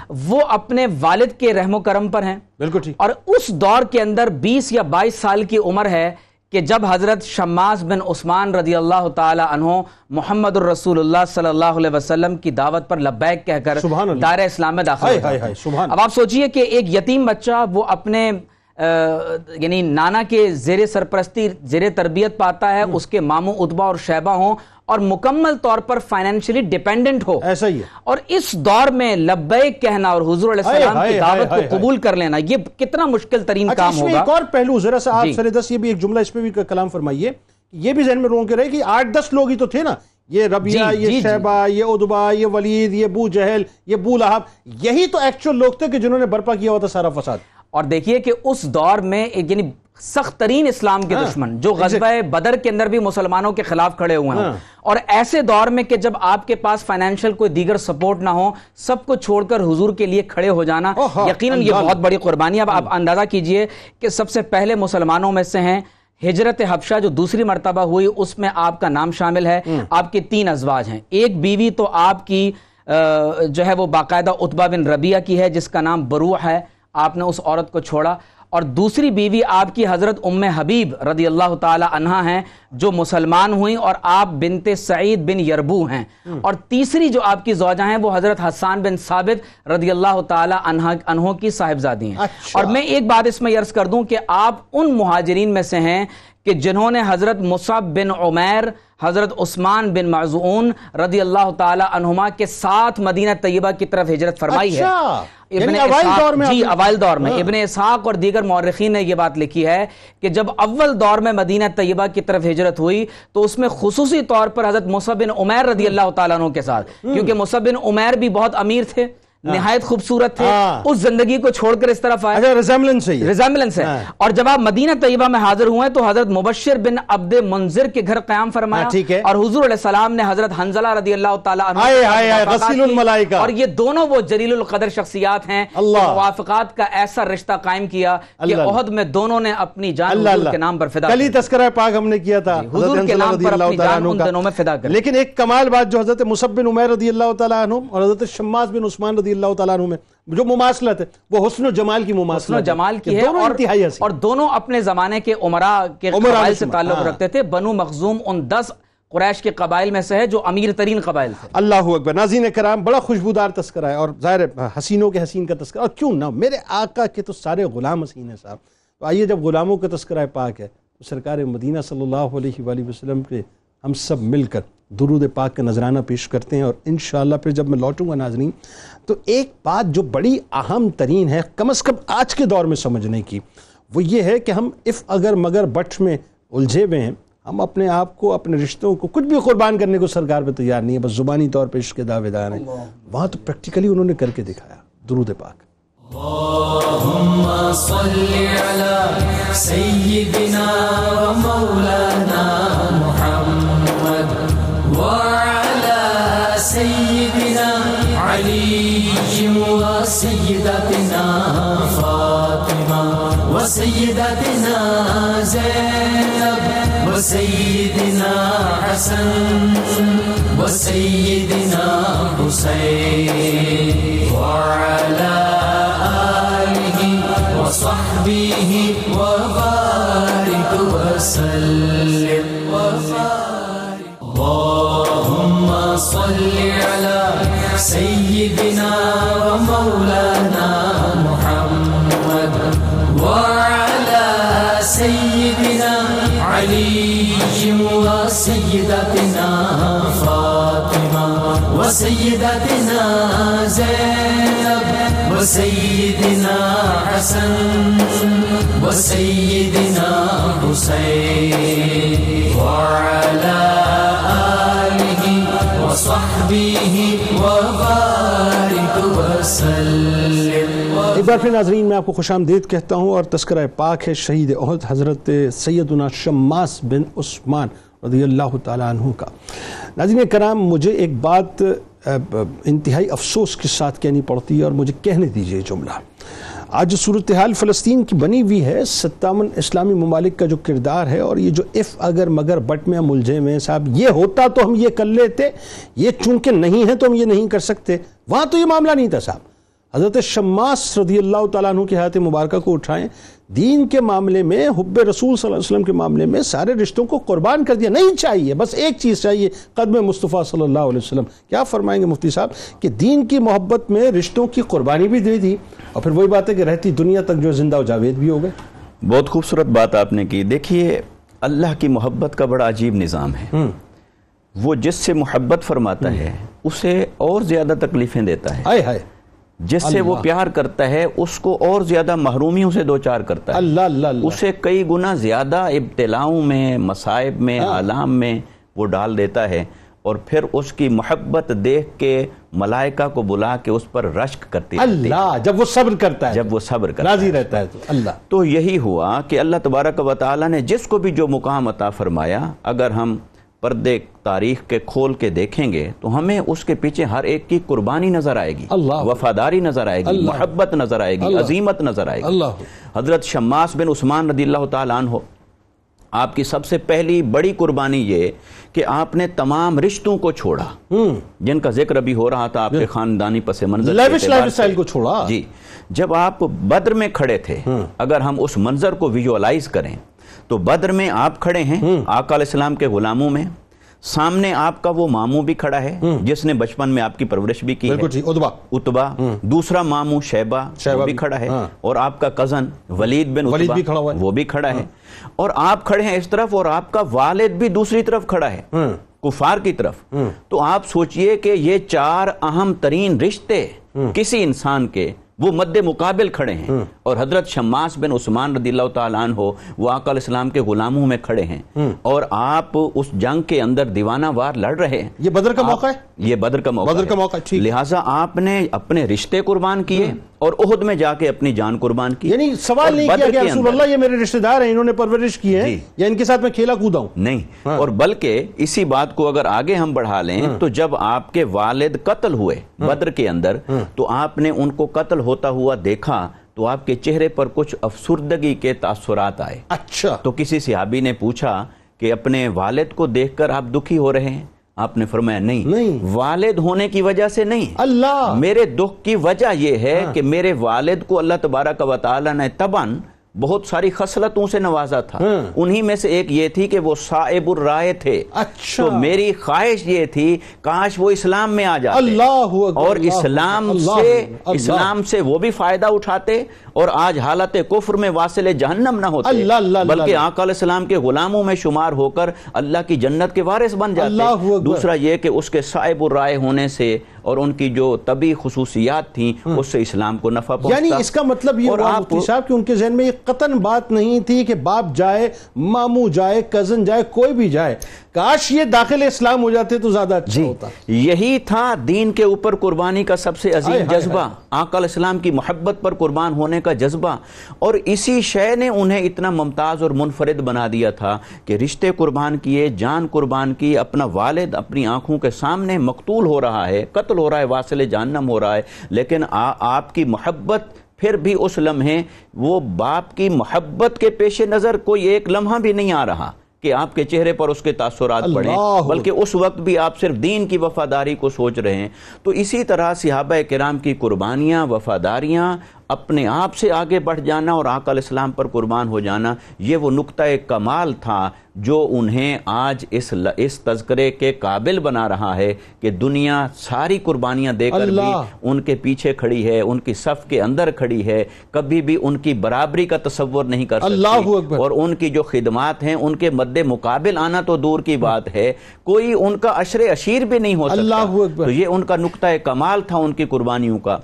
وہ اپنے والد کے رحم و کرم پر ہیں۔ بالکل ٹھیک۔ اور اس دور کے اندر بیس یا بائیس سال کی عمر ہے۔ کہ جب حضرت شماس بن عثمان رضی اللہ تعالی عنہ محمد الرسول اللہ صلی اللہ علیہ وسلم کی دعوت پر لبیک کہہ کر۔ دائرہ اسلام میں داخل ہائے ہو ہائے جاتے ہائے ہیں سبحان۔ اب آپ سوچئے کہ ایک یتیم بچہ وہ اپنے یعنی نانا کے زیر سرپرستی زیر تربیت پاتا ہے اس کے ماموں اتبا اور شہبہ ہوں اور مکمل طور پر فائنینشلی ڈیپینڈنٹ ہو۔ ایسا ہی ہے۔ اور اس دور میں لبیک کہنا اور حضور علیہ السلام کی دعوت کو قبول کر لینا یہ کتنا مشکل ترین اچھا کام ہوگا۔ ایک اور پہلو ذرا سا آپ جی۔ سر دس یہ بھی ایک جملہ اس پہ بھی کلام فرمائیے۔ یہ بھی ذہن میں لوگوں کے رہے کہ آٹھ دس لوگ ہی تو تھے نا۔ یہ ربیہ جی، یہ جی،۔ شہبہ یہ ادبا یہ ولید یہ بو جہل یہ بو لہب یہی تو ایکچوئل لوگ تھے کہ جنہوں نے برپا کیا ہوا تھا سارا فساد۔ اور دیکھیے کہ اس دور میں یعنی سخت ترین اسلام کے ہاں، دشمن جو غزبہ بدر کے اندر بھی مسلمانوں کے خلاف کھڑے ہوئے ہیں ہاں۔ اور ایسے دور میں کہ جب آپ کے پاس فائنینشل کوئی دیگر سپورٹ نہ ہو سب کو چھوڑ کر حضور کے لیے کھڑے ہو جانا یقیناً یہ۔ بہت بڑی قربانی ہے۔ اب آپ اندازہ کیجیے کہ سب سے پہلے مسلمانوں میں سے ہیں ہجرت حبشہ جو دوسری مرتبہ ہوئی اس میں آپ کا نام شامل ہے۔ آپ کے تین ازواج ہیں۔ ایک بیوی تو آپ کی جو ہے وہ باقاعدہ اتبا بن ربیہ کی ہے جس کا نام بروح ہے۔ آپ نے اس عورت کو چھوڑا۔ اور دوسری بیوی آپ کی حضرت ام حبیب رضی اللہ تعالی عنہا ہیں جو مسلمان ہوئیں اور آپ بنت سعید بن یربو ہیں اور تیسری جو آپ کی زوجہ ہیں وہ حضرت حسان بن ثابت رضی اللہ تعالی عنہ عنہوں کی صاحبزادی ہیں اچھا۔ اور میں ایک بات اس میں عرض کر دوں کہ آپ ان مہاجرین میں سے ہیں کہ جنہوں نے حضرت مصعب بن عمیر حضرت عثمان بن معزعون رضی اللہ تعالی عنہما کے ساتھ مدینہ طیبہ کی طرف ہجرت فرمائی ہے۔ اچھا، ابن یعنی اوائل اسحاق- دور میں جی اوائل دور میں۔ ہاں۔ ابن اسحاق اور دیگر مورخین نے یہ بات لکھی ہے کہ جب اول دور میں مدینہ طیبہ کی طرف ہجرت ہوئی تو اس میں خصوصی طور پر حضرت مصعب بن عمیر رضی اللہ تعالیٰ عنہ کے ساتھ۔ کیونکہ مصعب بن عمیر بھی بہت امیر تھے۔ نہایت خوبصورت تھے ہاں۔ اس زندگی کو چھوڑ کر اس طرف آئے اچھا ریزیملنس ہے یہ ریزیمبلنس ہے ہاں۔ اور جب آپ مدینہ طیبہ میں حاضر ہوئے تو حضرت مبشر بن عبد منذر کے گھر قیام فرمایا ہاں، ہے۔ اور حضور علیہ السلام نے حضرت حنزلہ رضی اللہ تعالیٰ غسیل۔ الملائکہ۔ اور یہ دونوں وہ جلیل القدر شخصیات ہیں اللہ۔ موافقات کا ایسا رشتہ قائم کیا کہ۔ عہد میں دونوں نے اپنی جان حضور کے نام پر فدا کل ہی کر دی۔ تذکرہ پاک ہم نے کیا تھا جی، حضور کے نام پر اپنی جان ان۔ دنوں میں فدا کر۔ لیکن ایک کمال بات جو حضرت مصعب بن عمیر رضی اللہ تعالیٰ عنہ اور حضرت شماس بن عثمان رضی اللہ تعالیٰ عنہ میں جو مماثلت ہے وہ حسن و جمال کی مماثلت حسن و جمال کی ہے دونوں اور, انتہائی اور دونوں اپنے زمانے کے عمرہ کے قبائل سے تعلق ہاں۔ رکھتے تھے۔ بنو مخزوم ان دس قریش کے قبائل میں سے ہے جو امیر ترین قبائل تھے۔ اللہ اکبر۔ ناظرین کرام بڑا خوشبودار تذکرہ ہے اور ظاہر ہے حسینوں کے حسین کا تذکرہ۔ اور کیوں نہ میرے آقا کے تو سارے غلام حسین ہیں صاحب۔ تو آئیے جب غلاموں کا تذکرہ پاک ہے تو سرکار مدینہ صلی اللہ علیہ وآلہ وسلم پہ ہم سب مل کر درود پاک کا نذرانہ پیش کرتے ہیں اور انشاءاللہ پھر جب میں لوٹوں گا ناظرین تو ایک بات جو بڑی اہم ترین ہے کم از کم آج کے دور میں سمجھنے کی وہ یہ ہے کہ ہم اف اگر مگر بٹ میں الجھے ہوئے ہیں ہم اپنے آپ کو اپنے رشتوں کو کچھ بھی قربان کرنے کو سرکار پہ تیار نہیں ہے بس زبانی طور پہ عشق دعوے دار ہیں۔ وہاں تو پریکٹیکلی انہوں نے کر کے دکھایا درود پاک۔ اللهم صل على سيدنا ومولانا محمد علي وسيدتنا فاطمة وسيدتنا زينب وسيدنا حسن وسيدنا حسين وعلى وسيدتنا فاطمة وسيدتنا زينب وسيدنا حسن وسيدنا حسين وعلى آله وصحبه وبارك وسلم۔ ایک بار پھر ناظرین، میں آپ کو خوش آمدید کہتا ہوں اور تذکرہ پاک ہے شہید احد حضرت سیدنا شماس بن عثمان۔ رضی اللہ تعالیٰ عنہ کا۔ ناظرین کرام، مجھے ایک بات انتہائی افسوس کے ساتھ کہنی پڑتی ہے اور مجھے کہنے دیجیے جملہ۔ آج جو صورتحال فلسطین کی بنی ہوئی ہے ستاون اسلامی ممالک کا جو کردار ہے اور یہ جو اف اگر مگر بٹ میں ہم الجھے میں صاحب، یہ ہوتا تو ہم یہ کر لیتے، یہ چونکہ نہیں ہے تو ہم یہ نہیں کر سکتے۔ وہاں تو یہ معاملہ نہیں تھا صاحب۔ حضرت شماس رضی اللہ تعالیٰ عنہ کی حیات مبارکہ کو اٹھائیں دین کے معاملے میں حب رسول صلی اللہ علیہ وسلم کے معاملے میں سارے رشتوں کو قربان کر دیا نہیں چاہیے بس ایک چیز چاہیے قدم مصطفیٰ صلی اللہ علیہ وسلم۔ کیا فرمائیں گے مفتی صاحب؟ کہ دین کی محبت میں رشتوں کی قربانی بھی دے دی اور پھر وہی بات ہے کہ رہتی دنیا تک جو زندہ و جاوید بھی ہو گئے۔ بہت خوبصورت بات آپ نے کی۔ دیکھیے اللہ کی محبت کا بڑا عجیب نظام ہے۔ وہ جس سے محبت فرماتا ہے اسے اور زیادہ تکلیفیں دیتا ہے۔ ہائے ہائے۔ جس سے وہ پیار کرتا ہے اس کو اور زیادہ محرومیوں سے دوچار کرتا ہے۔ اللہ اللہ اللہ۔ اسے کئی گنا زیادہ ابتلاؤں میں مصائب میں آلام میں وہ ڈال دیتا ہے اور پھر اس کی محبت دیکھ کے ملائکہ کو بلا کے اس پر رشک کرتی اللہ جب وہ صبر کرتا ہے۔ جب وہ صبر کرتا راضی رہتا ہے۔ تو اللہ۔ تو یہی ہوا کہ اللہ تبارک و تعالیٰ نے جس کو بھی جو مقام عطا فرمایا اگر ہم پردے تاریخ کے کھول کے دیکھیں گے تو ہمیں اس کے پیچھے ہر ایک کی قربانی نظر آئے گی اللہ وفاداری نظر آئے گی اللہ محبت نظر آئے گی عظیمت نظر آئے گی۔ اللہ حضرت شماس بن عثمان رضی اللہ تعالیٰ عنہ آپ کی سب سے پہلی بڑی قربانی یہ کہ آپ نے تمام رشتوں کو چھوڑا۔ جن کا ذکر ابھی ہو رہا تھا آپ کے خاندانی پس منظر لائف سے۔ اسٹائل کو چھوڑا۔ جی جب آپ بدر میں کھڑے تھے اگر ہم اس منظر کو ویژوالائز کریں تو بدر میں آپ کھڑے ہیں آقا علیہ السلام کے غلاموں میں۔ سامنے آپ کا وہ ماموں بھی کھڑا ہے جس نے بچپن میں آپ کی پرورش بھی کی ہے۔ اتبا دوسرا ماموں شیبہ شیبہ وہ بھی کھڑا ہے۔ ہاں۔ اور آپ کا کزن ولید بن اتبا۔ وہ بھی کھڑا ہے۔ اور آپ کھڑے ہیں اس طرف اور آپ کا والد بھی دوسری طرف کھڑا ہے۔ کفار کی طرف۔ تو آپ سوچئے کہ یہ چار اہم ترین رشتے کسی انسان کے وہ مد مقابل کھڑے ہیں۔ اور حضرت شماس بن عثمان رضی اللہ تعالیٰ عنہ وہ آقا علیہ السلام کے غلاموں میں کھڑے ہیں۔ اور آپ اس جنگ کے اندر دیوانہ وار لڑ رہے ہیں۔ یہ بدر کا موقع ہے؟ یہ بدر کا موقع بدر کا۔ موقع۔ لہٰذا آپ نے اپنے رشتے قربان کیے اور احد میں جا کے اپنی جان قربان کی۔ یعنی سوال نہیں کیا کہ رسول اللہ یہ میرے رشتہ دار ہیں انہوں نے پرورش کی ہے جی۔ یا ان کے ساتھ میں کھیلا کودا ہوں نہیں اور بلکہ اسی بات کو اگر آگے ہم بڑھا لیں تو جب آپ کے والد قتل ہوئے بدر کے اندر تو آپ نے ان کو قتل ہوتا ہوا دیکھا تو آپ کے چہرے پر کچھ افسردگی کے تاثرات آئے۔ اچھا۔ تو کسی صحابی نے پوچھا کہ اپنے والد کو دیکھ کر آپ دکھی ہو رہے ہیں؟ آپ نے فرمایا نہیں۔ نہیں۔ والد ہونے کی وجہ سے نہیں۔ اللہ! میرے دکھ کی وجہ یہ ہے کہ میرے والد کو اللہ تبارک و تعالی نے تباً بہت ساری خصلتوں سے نوازا تھا۔ انہی میں سے ایک یہ تھی کہ وہ صائب الرائے تھے۔ اچھا۔ تو میری خواہش یہ تھی کاش وہ اسلام میں آ جاتے۔ اللہ اور اللہ اسلام اللہ سے اللہ اسلام سے وہ بھی فائدہ اٹھاتے اور آج حالت کفر میں واصل جہنم نہ ہوتے۔ اللہ اللہ بلکہ آقا علیہ السلام کے غلاموں میں شمار ہو کر اللہ کی جنت کے وارث بن جاتے۔ دوسرا یہ کہ اس کے صاحب الرائے ہونے سے اور ان کی جو طبی خصوصیات تھیں اس سے اسلام کو نفع پہنچتا۔ یعنی اس کا مطلب یہ صاحب کہ ان کے ذہن میں یہ قطن بات نہیں تھی کہ باپ جائے ماموں جائے کزن جائے کوئی بھی جائے۔ کاش یہ داخل اسلام ہو جاتے تو زیادہ اچھا جی ہوتا۔ یہی تھا دین کے اوپر قربانی کا سب سے عظیم جذبہ۔ آقا علیہ السلام کی محبت پر قربان ہونے کا جذبہ۔ اور اسی شے نے انہیں اتنا ممتاز اور منفرد بنا دیا تھا کہ رشتے قربان کیے جان قربان کی اپنا والد اپنی آنکھوں کے سامنے مقتول ہو رہا ہے قتل ہو رہا ہے واصل جہنم ہو رہا ہے۔ لیکن آپ کی محبت پھر بھی اس لمحے وہ باپ کی محبت کے پیش نظر کوئی ایک لمحہ بھی نہیں آ رہا کہ آپ کے چہرے پر اس کے تاثرات پڑیں بلکہ اس وقت بھی آپ صرف دین کی وفاداری کو سوچ رہے ہیں۔ تو اسی طرح صحابہ کرام کی قربانیاں وفاداریاں اپنے آپ سے آگے بڑھ جانا اور آقا علیہ السلام پر قربان ہو جانا یہ وہ نقطہ کمال تھا جو انہیں آج اس ل- اس تذکرے کے قابل بنا رہا ہے کہ دنیا ساری قربانیاں دے کر بھی ان کے پیچھے کھڑی ہے ان کی صف کے اندر کھڑی ہے کبھی بھی ان کی برابری کا تصور نہیں کر سکتی۔ اور ان کی جو خدمات ہیں ان کے مد مقابل آنا تو دور کی بات ہے کوئی ان کا عشر اشیر بھی نہیں ہو سکتا۔ تو یہ ان کا نقطہ کمال تھا ان کی قربانیوں کا۔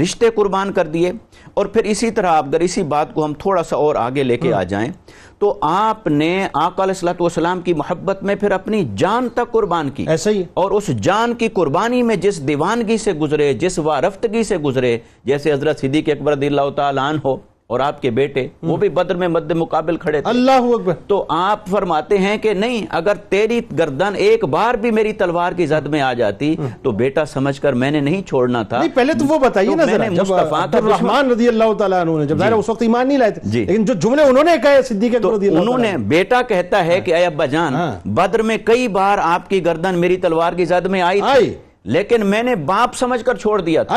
رشتے قربان کر دیے۔ اور پھر اسی طرح اگر اسی بات کو ہم تھوڑا سا اور آگے لے کے آ جائیں تو آپ نے آقا علیہ الصلوۃ والسلام کی محبت میں پھر اپنی جان تک قربان کی۔ ایسا ہی۔ ہے اور اس جان کی قربانی میں جس دیوانگی سے گزرے جس وارفتگی سے گزرے جیسے حضرت صدیق اکبر رضی اللہ تعالیٰ عنہ ہو اور آپ کے بیٹے وہ بھی بدر میں مد مقابل کھڑے تھے۔ اللہ اکبر۔ تو آپ فرماتے ہیں کہ نہیں اگر تیری گردن ایک بار بھی میری تلوار کی زد میں آ جاتی تو بیٹا سمجھ کر میں نے نہیں چھوڑنا تھا۔ نہیں پہلے تو وہ بتائیے نا ذرا جب عبد الرحمن رضی اللہ تعالیٰ عنہ نے جب ظاہر ہے اس وقت ایمان نہیں لائے تھے جی۔ لیکن جو جملے انہوں نے کہے صدیق اکبر رضی اللہ انہوں نے بیٹا کہتا ہے کہ اے ابا جان ہاں۔ بدر میں کئی بار آپ کی گردن میری تلوار کی زد میں آئی۔ تھی لیکن میں نے باپ سمجھ کر چھوڑ دیا تھا۔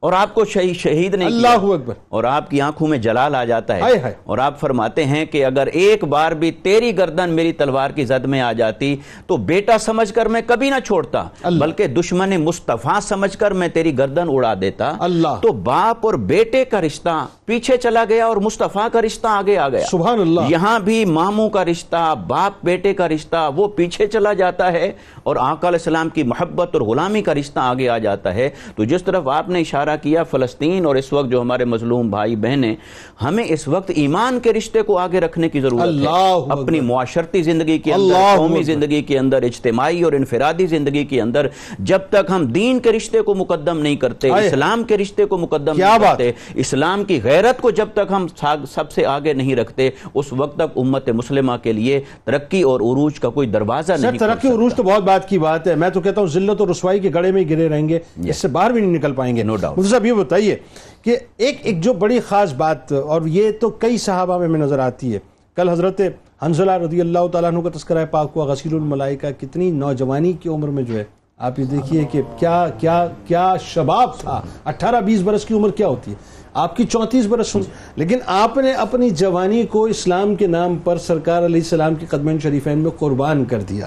اور آپ کو شہید شہید نہیں اللہ کیا اکبر۔ اور آپ کی آنکھوں میں جلال آ جاتا ہے۔ اور آپ فرماتے ہیں کہ اگر ایک بار بھی تیری گردن میری تلوار کی زد میں آ جاتی تو بیٹا سمجھ کر میں کبھی نہ چھوڑتا۔ بلکہ دشمن مصطفیٰ سمجھ کر میں تیری گردن اڑا دیتا۔ اللہ۔ تو باپ اور بیٹے کا رشتہ پیچھے چلا گیا اور مصطفیٰ کا رشتہ آگے آ گیا۔ سبحان اللہ۔ یہاں بھی ماموں کا رشتہ باپ بیٹے کا رشتہ وہ پیچھے چلا جاتا ہے اور آقا علیہ السلام کی محبت اور غلامی کا رشتہ آگے آ جاتا ہے۔ تو جس طرف آپ نے اشارہ کیا فلسطین اور اس وقت جو ہمارے مظلوم بھائی بہنیں ہمیں اس وقت ایمان کے رشتے کو آگے رکھنے کی ضرورت اللہ ہے۔ اپنی معاشرتی زندگی کے اندر قومی۔ زندگی کے اندر اجتماعی اور انفرادی زندگی کے اندر جب تک ہم دین کے رشتے کو مقدم نہیں کرتے۔ اسلام کے رشتے کو مقدم نہیں؟ کرتے اسلام کی غیرت کو جب تک ہم سب سے آگے نہیں رکھتے اس وقت تک امت مسلمہ کے لیے ترقی اور عروج کا کوئی دروازہ نہیں ترقی عروج تو بہت بات کی بات ہے میں تو کہتا ہوں ذلت اور رسوائی کے گڑے میں گرے رہیں گے اس سے باہر بھی نہیں نکل پائیں گے No doubt. مفتی صاحب یہ بتائیے کہ ایک ایک جو بڑی خاص بات اور یہ تو کئی صحابہ میں نظر آتی ہے۔ کل حضرت حنزلہ رضی اللہ تعالیٰ عنہ کا تذکرہ پاک ہوا، غسیل الملائکہ، کتنی نوجوانی کی عمر میں جو ہے، آپ یہ دیکھیے کہ کیا کیا کیا شباب تھا۔ اٹھارہ بیس برس کی عمر کیا ہوتی ہے؟ آپ کی چونتیس برس ہوں لیکن آپ نے اپنی جوانی کو اسلام کے نام پر سرکار علیہ السلام کی قدمین شریفین میں قربان کر دیا۔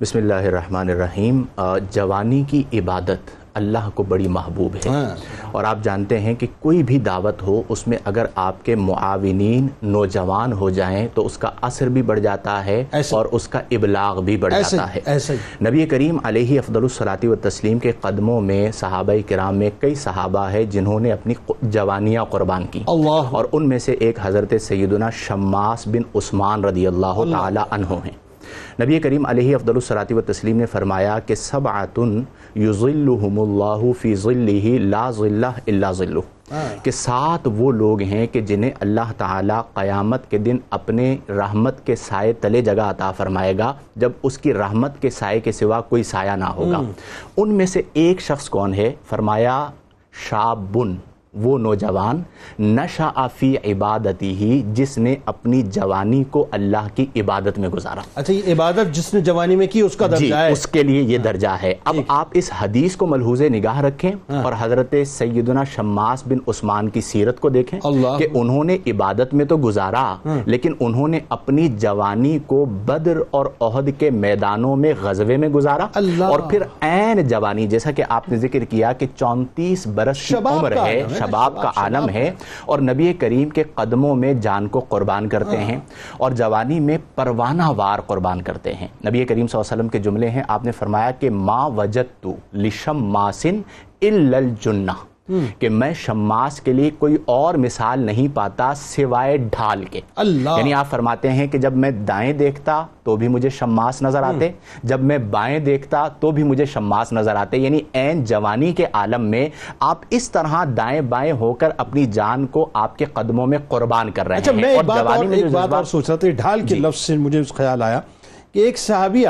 بسم اللہ الرحمن الرحیم۔ جوانی کی عبادت۔ اللہ کو بڑی محبوب ہے۔ ہاں۔ اور آپ جانتے ہیں کہ کوئی بھی دعوت ہو اس میں اگر آپ کے معاونین نوجوان ہو جائیں تو اس کا اثر بھی بڑھ جاتا ہے اور اس کا ابلاغ بھی بڑھ جاتا ہے۔ نبی کریم علیہ افضل الصلاۃ و تسلیم کے قدموں میں صحابہ کرام میں کئی صحابہ ہیں جنہوں نے اپنی جوانیاں قربان کی اور ان میں سے ایک حضرت سیدنا شماس بن عثمان رضی اللہ۔ تعالی عنہ ہیں۔ نبی کریم علیہ افضل الصلاۃ و تسلیم نے فرمایا کہ سبعتن یظلہم اللہ فی ظلہ لا ظلہ الا ظلہ۔ کہ سات وہ لوگ ہیں کہ جنہیں اللہ تعالیٰ قیامت کے دن اپنے رحمت کے سائے تلے جگہ عطا فرمائے گا جب اس کی رحمت کے سائے کے سوا کوئی سایہ نہ ہوگا۔ ان میں سے ایک شخص کون ہے؟ فرمایا شابن۔ وہ نوجوان نشا فی عبادتی ہی جس نے اپنی جوانی کو اللہ کی عبادت میں گزارا۔ اچھا یہ عبادت جس نے جوانی میں کی اس کا جی درجہ ہے۔ اس کے لیے یہ درجہ ہے۔ اب آپ اس حدیث کو ملحوظ نگاہ رکھیں اور حضرت سیدنا شماس بن عثمان کی سیرت کو دیکھیں کہ انہوں نے عبادت میں تو گزارا لیکن انہوں نے اپنی جوانی کو بدر اور عہد کے میدانوں میں غزوے میں گزارا۔ اور پھر عین جوانی جیسا کہ آپ نے ذکر کیا کہ چونتیس برس کی عمر ہے، شباب کا عالم ہے اور نبی کریم کے قدموں میں جان کو قربان کرتے ہیں اور جوانی میں پروانہ وار قربان کرتے ہیں۔ نبی کریم صلی اللہ علیہ وسلم کے جملے ہیں، آپ نے فرمایا کہ ما وجدت لشم ماسن الجنہ۔ کہ میں شماس کے لیے کوئی اور مثال نہیں پاتا سوائے ڈھال کے۔ اللہ۔ یعنی آپ فرماتے ہیں کہ جب میں دائیں دیکھتا تو بھی مجھے شماس نظر آتے جب میں بائیں دیکھتا تو بھی مجھے شماس نظر آتے۔ یعنی عین جوانی کے عالم میں آپ اس طرح دائیں بائیں ہو کر اپنی جان کو آپ کے قدموں میں قربان کر رہے اچھا ہیں۔ میں ایک اور بات جوانی اور میں جو ایک بات اور جذبات- سوچ رہا تھا ڈھال کے لفظ سے مجھے اس خیال آیا کہ ایک صحابیہ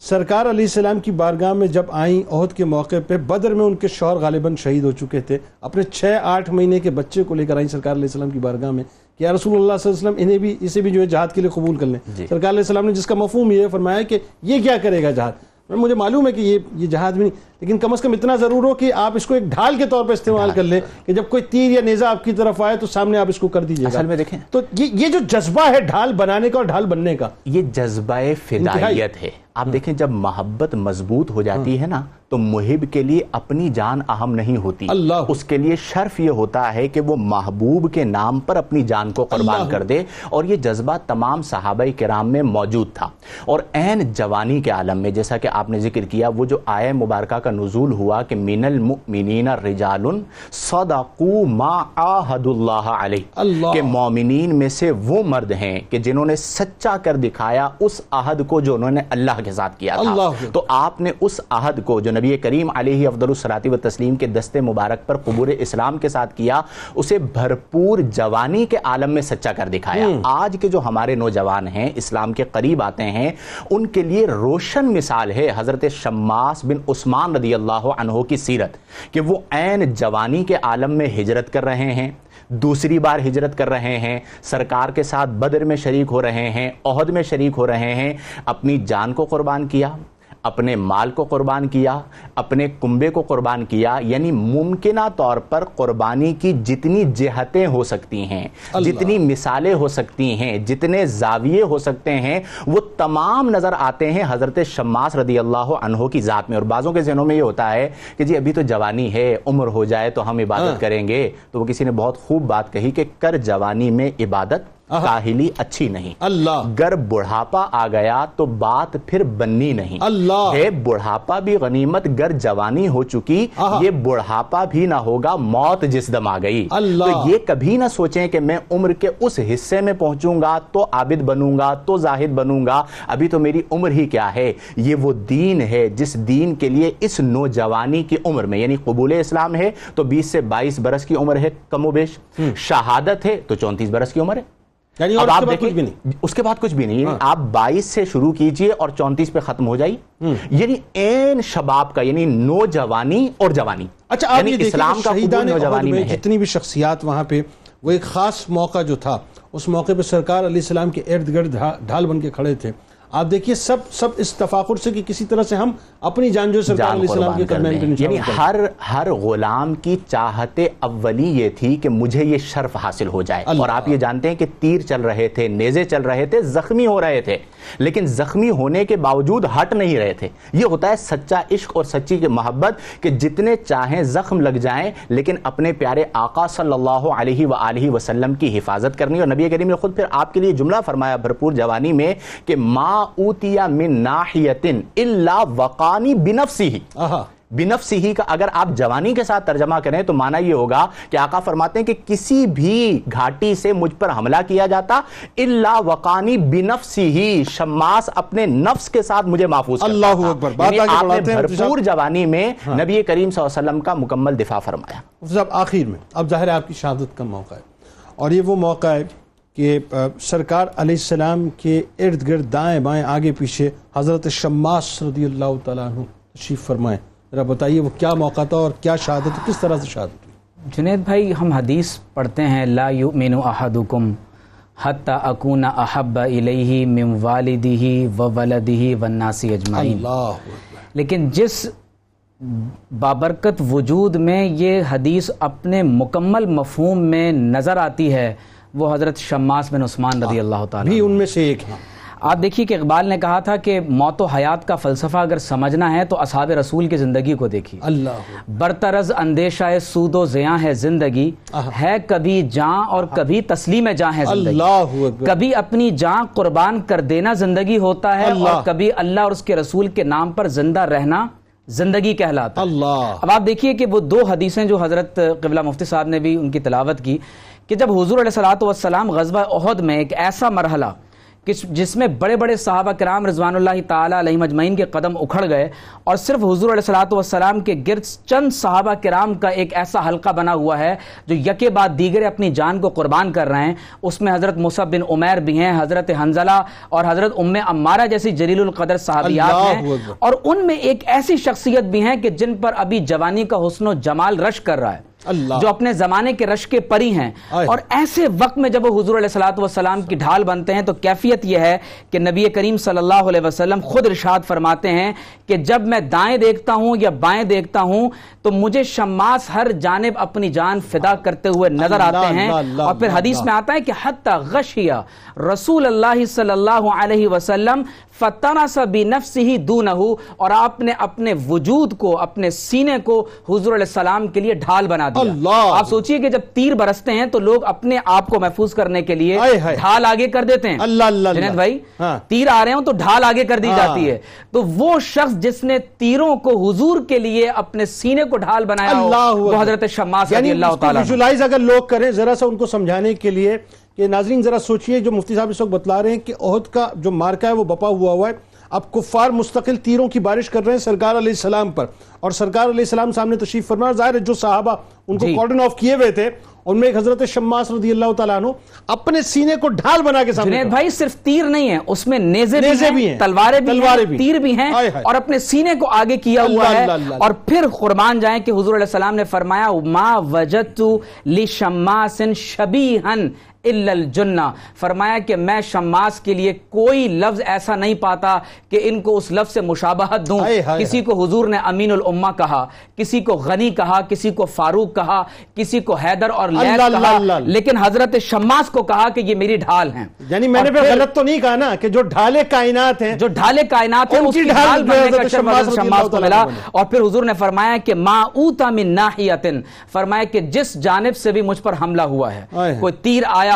سرکار علیہ السلام کی بارگاہ میں جب آئیں عہد کے موقع پہ بدر میں ان کے شوہر غالباً شہید ہو چکے تھے۔ اپنے چھ آٹھ مہینے کے بچے کو لے کر آئیں سرکار علیہ السلام کی بارگاہ میں کہ یا رسول اللہ صلی اللہ علیہ وسلم انہیں بھی اسے بھی جو ہے جہاد کے لیے قبول کر لیں۔ جی۔ سرکار علیہ السلام نے جس کا مفہوم یہ فرمایا کہ یہ کیا کرے گا جہاد؟ مجھے معلوم ہے کہ یہ یہ جہاد بھی نہیں لیکن کم از کم اتنا ضرور ہو کہ آپ اس کو ایک ڈھال کے طور پہ استعمال کر لیں کہ جب کوئی تیر یا نیزہ آپ کی طرف آئے تو سامنے آپ اس کو کر دیجیے گا۔ اصل میں دیکھیں۔ تو یہ یہ جو جذبہ ہے ڈھال بنانے کا اور ڈھال بننے کا یہ جذبہ فدائیت ہے۔ آپ دیکھیں جب محبت مضبوط ہو جاتی ہے نا تو محب کے لیے اپنی جان اہم نہیں ہوتی۔ اللہ۔ اس کے لیے شرف یہ ہوتا ہے کہ وہ محبوب کے نام پر اپنی جان کو قربان کر دے۔ اور یہ جذبہ تمام صحابہ کرام میں موجود تھا۔ اور عین جوانی کے عالم میں جیسا کہ آپ نے ذکر کیا وہ جو آئے مبارکہ کا نزول ہوا کہ من المؤمنین رجال صدقوا ما عاہد اللہ علیہ۔ کہ مومنین میں سے وہ مرد ہیں کہ جنہوں نے سچا کر دکھایا اس عہد کو جو انہوں نے اللہ کے ساتھ کیا تھا۔ تو آپ نے اس عہد کو جو نبی کریم علیہ افضل الصلاۃ و تسلیم کے دستے مبارک پر قبور اسلام کے ساتھ کیا اسے بھرپور جوانی کے عالم میں سچا کر دکھایا۔ آج کے جو ہمارے نوجوان ہیں اسلام کے قریب آتے ہیں ان کے لیے روشن مثال ہے حضرت شماس بن عثمان رضی اللہ عنہ کی سیرت کہ وہ عین جوانی کے عالم میں ہجرت کر رہے ہیں۔ دوسری بار ہجرت کر رہے ہیں، سرکار کے ساتھ بدر میں شریک ہو رہے ہیں، عہد میں شریک ہو رہے ہیں، اپنی جان کو قربان کیا۔ اپنے مال کو قربان کیا اپنے کنبے کو قربان کیا یعنی ممکنہ طور پر قربانی کی جتنی جہتیں ہو سکتی ہیں جتنی مثالیں ہو سکتی ہیں جتنے زاویے ہو سکتے ہیں وہ تمام نظر آتے ہیں حضرت شماس رضی اللہ عنہ کی ذات میں۔ اور بعضوں کے ذہنوں میں یہ ہوتا ہے کہ جی ابھی تو جوانی ہے عمر ہو جائے تو ہم عبادت کریں گے۔ تو وہ کسی نے بہت خوب بات کہی کہ کر جوانی میں عبادت کاہلی اچھی نہیں۔ اللہ. گر بڑھاپا آ گیا تو بات پھر بننی نہیں۔ اللہ. ہے بڑھاپا بھی غنیمت گر جوانی ہو چکی۔ یہ بڑھاپا بھی نہ ہوگا موت جس دم آ گئی۔ اللہ۔ تو یہ کبھی نہ سوچیں کہ میں عمر کے اس حصے میں پہنچوں گا تو عابد بنوں گا تو زاہد بنوں گا۔ ابھی تو میری عمر ہی کیا ہے؟ یہ وہ دین ہے جس دین کے لیے اس نوجوانی کی عمر میں یعنی قبول اسلام ہے تو بیس سے بائیس برس کی عمر ہے کم و بیش۔ شہادت ہے تو چونتیس برس کی عمر ہے۔ یعنی اب آپ کے بعد دیکھیں کچھ بھی نہیں۔ اس کے بعد کچھ بھی نہیں یعنی آپ بائیس سے شروع کیجیے اور چونتیس پہ ختم ہو جائیے۔ یعنی این شباب کا یعنی نوجوانی اور جوانی۔ اچھا آپ یعنی یہ دیکھیں اسلام کا نوجوانی میں جتنی بھی شخصیات وہاں پہ وہ ایک خاص موقع جو تھا اس موقع پہ سرکار علیہ السلام کے ارد گرد ڈھا- ڈھال بن کے کھڑے تھے۔ آپ دیکھیے سب سب اس تفاخر سے کہ کسی طرح سے ہم اپنی جان جو سرکار علیہ السلام کے کر قدمین پہ یعنی۔ ہر ہر غلام کی چاہت اولی یہ تھی کہ مجھے یہ شرف حاصل ہو جائے۔ اور آپ یہ جانتے ہیں کہ تیر چل رہے تھے نیزے چل رہے تھے زخمی ہو رہے تھے۔ لیکن زخمی ہونے کے باوجود ہٹ نہیں رہے تھے۔ یہ ہوتا ہے سچا عشق اور سچی محبت کہ جتنے چاہیں زخم لگ جائیں لیکن اپنے پیارے آقا صلی اللہ علیہ وآلہ وسلم کی حفاظت کرنی۔ اور نبی کریم نے خود پھر آپ کے لیے جملہ فرمایا بھرپور جوانی میں کہ ما اوتیا من ناحیتن الا وقانی بنفسی ہی بنفسی ہی کا اگر آپ جوانی کے ساتھ ترجمہ کریں تو معنی یہ ہوگا کہ آقا فرماتے ہیں کہ کسی بھی گھاٹی سے مجھ پر حملہ کیا جاتا الا وقانی بنفسی ہی شماس اپنے نفس کے ساتھ مجھے محفوظ کرتا۔ اللہ تھا۔ اکبر۔ بات یعنی آپ نے۔ بھرپور جوانی میں نبی کریم صلی اللہ علیہ وسلم کا مکمل دفاع فرمایا۔ صاحب آخر میں اب ظاہر ہے آپ کی شہادت کا موقع ہے۔ اور یہ وہ موقع ہے کہ سرکار علیہ السلام کے ارد گرد دائیں بائیں آگے پیچھے حضرت شماس رضی اللہ تعالیٰ عنہ تشریف فرمائیں۔ ذرا بتائیے وہ کیا موقع تھا اور کیا شہادت کس طرح سے شہادت ہوئی؟ جنید بھائی ہم حدیث پڑھتے ہیں لا یؤمن احدکم حتی اکون احب الیہ من والدہ و ولدہ والناس اجمعین۔ اللہ لیکن جس بابرکت وجود میں یہ حدیث اپنے مکمل مفہوم میں نظر آتی ہے وہ حضرت شماس بن عثمان رضی اللہ تعالیٰ بھی ان میں سے ایک ہیں۔ آپ دیکھیے کہ اقبال نے کہا تھا کہ موت و حیات کا فلسفہ اگر سمجھنا ہے تو اصحاب رسول کی زندگی کو دیکھیے۔ اللہ۔ برطرز اندیشہ سود و زیاں ہے زندگی۔ ہے کبھی جاں اور کبھی تسلیم جاں ہے زندگی۔ اللہ کبھی اپنی جاں قربان کر دینا زندگی ہوتا ہے اور کبھی اللہ اور اس کے رسول کے نام پر زندہ رہنا زندگی کہلاتا ہے۔ اللہ۔ اب آپ دیکھیے کہ وہ دو حدیثیں جو حضرت قبلہ مفتی صاحب نے بھی ان کی تلاوت کی کہ جب حضور علیہ الصلوۃ والسلام غزوہ احد میں ایک ایسا مرحلہ جس میں بڑے بڑے صحابہ کرام رضوان اللہ تعالی علیہ مجمعین کے قدم اکھڑ گئے اور صرف حضور علیہ الصلوۃ والسلام کے گرد چند صحابہ کرام کا ایک ایسا حلقہ بنا ہوا ہے جو یکے بعد دیگرے اپنی جان کو قربان کر رہے ہیں اس میں حضرت مصعب بن عمیر بھی ہیں حضرت حنزلہ اور حضرت ام عمارہ جیسی جلیل القدر صحابیات ہیں۔ اور ان میں ایک ایسی شخصیت بھی ہیں کہ جن پر ابھی جوانی کا حسن و جمال رش کر رہا ہے جو اپنے زمانے کے رش کے پری ہیں۔ اور ایسے وقت میں جب وہ حضور علیہ والسلام کی ڈھال بنتے ہیں تو کیفیت یہ ہے کہ نبی کریم صلی اللہ علیہ وسلم خود ارشاد فرماتے ہیں کہ جب میں دائیں دیکھتا ہوں یا بائیں دیکھتا ہوں تو مجھے شماس ہر جانب اپنی جان فدا کرتے ہوئے نظر آتے ہیں. اور پھر حدیث میں آتا ہے کہ حتی غشیہ رسول اللہ صلی اللہ علیہ وسلم فتنس بنفسه دونه اور آپ نے اپنے وجود کو اپنے سینے کو حضور علیہ السلام کے لیے ڈھال بنا دیا اللہ آپ سوچئے کہ جب تیر برستے ہیں تو لوگ اپنے آپ کو محفوظ کرنے کے لیے۔ ڈھال آگے کر دیتے ہیں اللہ، اللہ،۔ جنید بھائی ہاں۔ تیر آ رہے ہوں تو ڈھال آگے کر دی ہاں۔ جاتی ہے تو وہ شخص جس نے تیروں کو حضور کے لیے اپنے سینے کو ڈھال بنایا ہو وہ۔ حضرت شماس یعنی رضی اللہ تعالیٰ اگر لوگ کریں ذرا سا ان کو سمجھانے کے لیے کہ ناظرین ذرا سوچئے جو مفتی صاحب اس وقت بتلا رہے ہیں کہ عہد کا جو مارکا ہے وہ بپا ہوا ہوا ہے اب کفار مستقل تیروں کی بارش کر رہے ہیں سرکار علیہ السلام پر اور سرکار علیہ السلام سامنے تشریف فرما ظاہر ہے جو صحابہ ان کو جی۔ کارڈن آف کیے ہوئے تھے ان میں ایک حضرت شماس رضی اللہ تعالیٰ عنہ اپنے سینے کو ڈھال بنا کے سامنے جنید بھائی صرف تیر نہیں ہے اس میں نیزے بھی نیزے ہیں, بھی ہیں، تلواریں بھی ہیں۔ تیر بھی ہیں۔ اور اپنے سینے کو آگے کیا ہوا ہے۔ اور پھر قربان جائیں کہ حضور علیہ السلام نے فرمایا ما وجدت لشماس شبیہن الا الجنہ۔ فرمایا کہ میں شماس کے لیے کوئی لفظ ایسا نہیں پاتا کہ ان کو اس لفظ سے مشابہت دوں۔ کسی کو حضور نے امین الامہ کہا کسی کو غنی کہا کسی کو فاروق کہا کسی کو حیدر اور اللہ، کہا۔ لیکن حضرت شماس کو کہا کہ یہ میری ڈھال ہیں۔ یعنی میں نے پھر غلط تو نہیں کہا نا کہ جو ڈھالے کائنات ہیں جو ڈھالے کائنات ہے ان اس کی ڈھال بننے کا حضرت شماس کو ملا۔ اور پھر حضور نے فرمایا کہ ما اوتا من ناحیتن۔ فرمایا کہ جس جانب سے بھی مجھ پر حملہ ہوا ہے۔ کوئی تیر آیا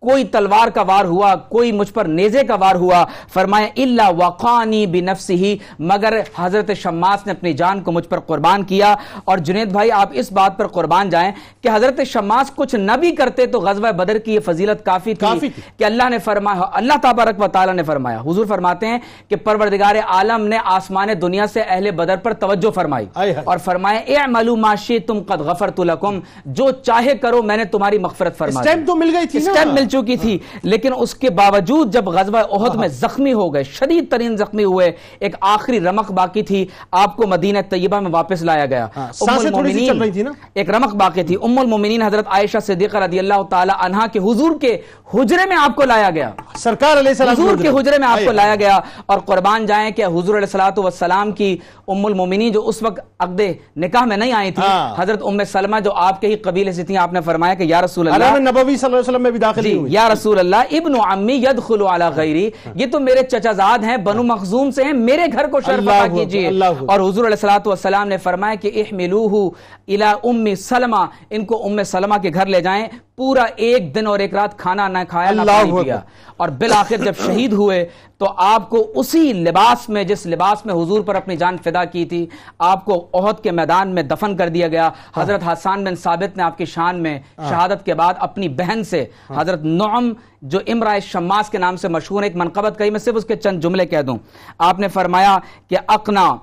کوئی تلوار کا وار ہوا کوئی مجھ پر نیزے کا وار ہوا فرمایا الا وقانی بنفسه مگر حضرت شماس نے اپنی جان کو مجھ پر قربان کیا۔ اور جنید بھائی آپ اس بات پر قربان جائیں کہ حضرت شماس کچھ نہ بھی کرتے تو غزوہ بدر کی یہ فضیلت کافی تھی کافی تھی۔ کہ اللہ نے فرمایا اللہ تبارک و تعالی نے فرمایا۔ حضور فرماتے ہیں کہ پروردگار عالم نے آسمان دنیا سے اہل بدر پر توجہ فرمائی۔ اور فرمایا اعملوا ما شئتم قد غفرت لكم جو چاہے کرو میں نے تمہاری مغفرت فرما دی۔ اسٹیمپ تو مل گئی تھی نا۔ چکی تھی لیکن اس کے باوجود جب غزوہ احد میں زخمی ہو گئے شدید ترین زخمی ہوئے ایک آخری رمق باقی تھی آپ کو مدینہ طیبہ میں واپس لایا گیا ہاں، ام تھی؟ ایک رمق باقی تھی ام المومنین حضرت عائشہ صدیقہ رضی اللہ تعالی عنہا کے حضور کے حجرے میں آپ کو لایا گیا سرکار علیہ السلام حضور کے حجرے میں آپ کو۔ لایا گیا اور قربان جائیں کہ حضور علیہ والسلام کی ام المومنین جو اس وقت عقد نکاح میں نہیں آئی تھی ہاں۔ حضرت ام سلمہ جو آپ کے ہی قبیلے سے تھیں آپ نے فرمایا کہ یا رسول اللہ حرام نبوی صلی اللہ علیہ وسلم میں بھی داخل جی یا رسول اللہ ابن عمی یدخل علی غیری. یہ تو میرے چچا زاد ہیں بنو مخزوم سے ہیں میرے گھر کو شرف عطا کیجیے۔ اور حضور علیہ الصلوۃ والسلام نے فرمایا کہ احملوہ الی ام سلمہ ان کو ام سلمہ کے گھر لے جائیں. پورا ایک دن اور ایک رات کھانا نہ کھایا نہ پانی۔ پیا. اور بالآخر جب شہید ہوئے تو آپ کو اسی لباس میں جس لباس میں حضور پر اپنی جان فدا کی تھی آپ کو عہد کے میدان میں دفن کر دیا گیا۔ حضرت حسان بن ثابت نے آپ کی شان میں شہادت کے بعد اپنی بہن سے حضرت نعم جو امرائے شماس کے نام سے مشہور ہے ایک منقبت کہی میں صرف اس کے چند جملے کہہ دوں۔ آپ نے فرمایا کہ اقنا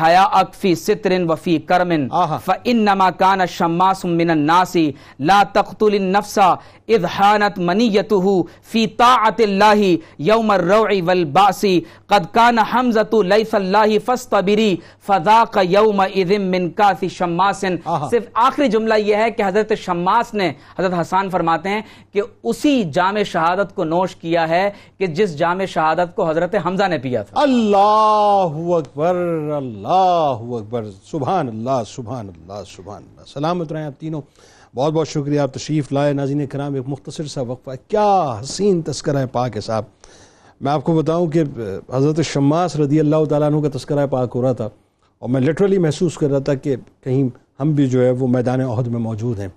حیا فی ستر وفی کرمن۔ فانما كان الشماس من الناس لا تقتل النفس اذ حانت منیته في طاعة الله يوم الروع والبعث قد كان حمزة ليث الله فاصطبري فذاق يومئذ من كاث شماس۔ صرف آخری جملہ یہ ہے کہ حضرت شماس نے حضرت حسان فرماتے ہیں کہ اسی جام شہادت کو نوش کیا ہے کہ جس جام شہادت کو حضرت حمزہ نے پیا تھا اللہ اکبر اللہ اللہ اکبر، سبحان اللہ سبحان اللہ سبحان اللہ۔ سلامت رہیں آپ تینوں۔ بہت بہت شکریہ، آپ تشریف لائے۔ ناظرین کرام، ایک مختصر سا وقفہ کیا حسین تذکرہ پاک ہے صاحب؟ میں آپ کو بتاؤں کہ حضرت شماس رضی اللہ تعالیٰ عنہ کا تذکرہ پاک ہو رہا تھا اور میں لٹرلی محسوس کر رہا تھا کہ کہیں ہم بھی جو ہے وہ میدان عہد میں موجود ہیں۔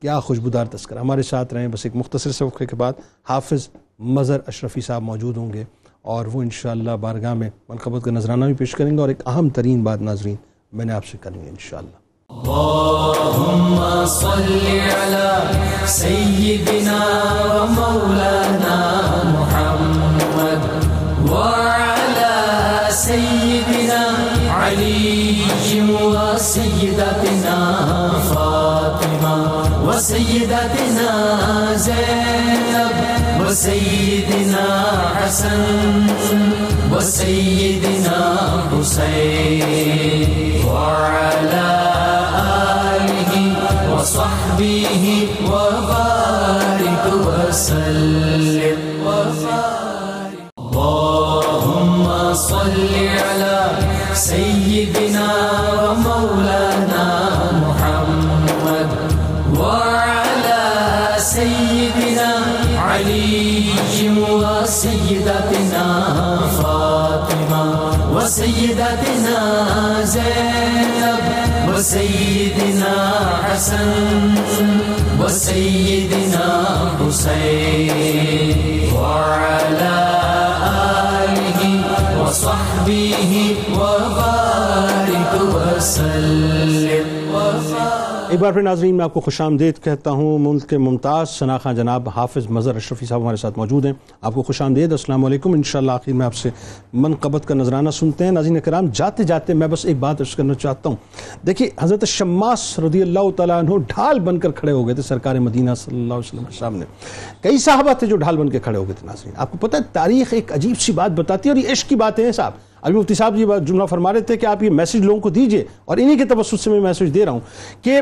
کیا خوشبودار تذکرہ۔ ہمارے ساتھ رہیں۔ بس ایک مختصر سے وقفے کے بعد حافظ مظہر اشرفی صاحب موجود ہوں گے۔ اور وہ انشاءاللہ بارگاہ میں منقبت کا نذرانہ بھی پیش کریں گے اور ایک اہم ترین بات ناظرین میں نے آپ سے کرنی ہے انشاءاللہ۔ اللهم صل على سيدنا ومولانا محمد وعلى سيدنا علي وسيدتنا فاطمة وسيدتنا زينب وسيدنا حسن وسيدنا حسين وعلى آله وصحبه وبارك وسلم وبارك وبارك بار پھر ناظرین، میں آپ کو خوش آمدید کہتا ہوں، ملک کے ممتاز شناخہ جناب حافظ مظہر اشرفی صاحب ہمارے ساتھ موجود ہیں۔ آپ کو خوش آمدید، السلام علیکم۔ انشاءاللہ آخر میں آپ سے منقبت کا نذرانہ سنتے ہیں۔ ناظرین کرام، جاتے جاتے میں بس ایک بات عرض کرنا چاہتا ہوں۔ دیکھیے، حضرت شماس رضی اللہ تعالیٰ عنہ ڈھال بن کر کھڑے ہو گئے تھے سرکار مدینہ صلی اللہ علیہ وسلم کے سامنے۔ کئی صحابہ تھے جو ڈھال بن کے کھڑے ہو گئے تھے، ناظرین۔ آپ کو پتہ ہے، تاریخ ایک عجیب سی بات بتاتی ہے اور یہ عشق کی باتیں ہیں صاحب۔ ابھی مفتی صاحب یہ بات جملہ فرما رہے تھے کہ آپ یہ میسج لوگوں کو دیجیے اور انہی کے توسط سے میں میسج دے رہا ہوں کہ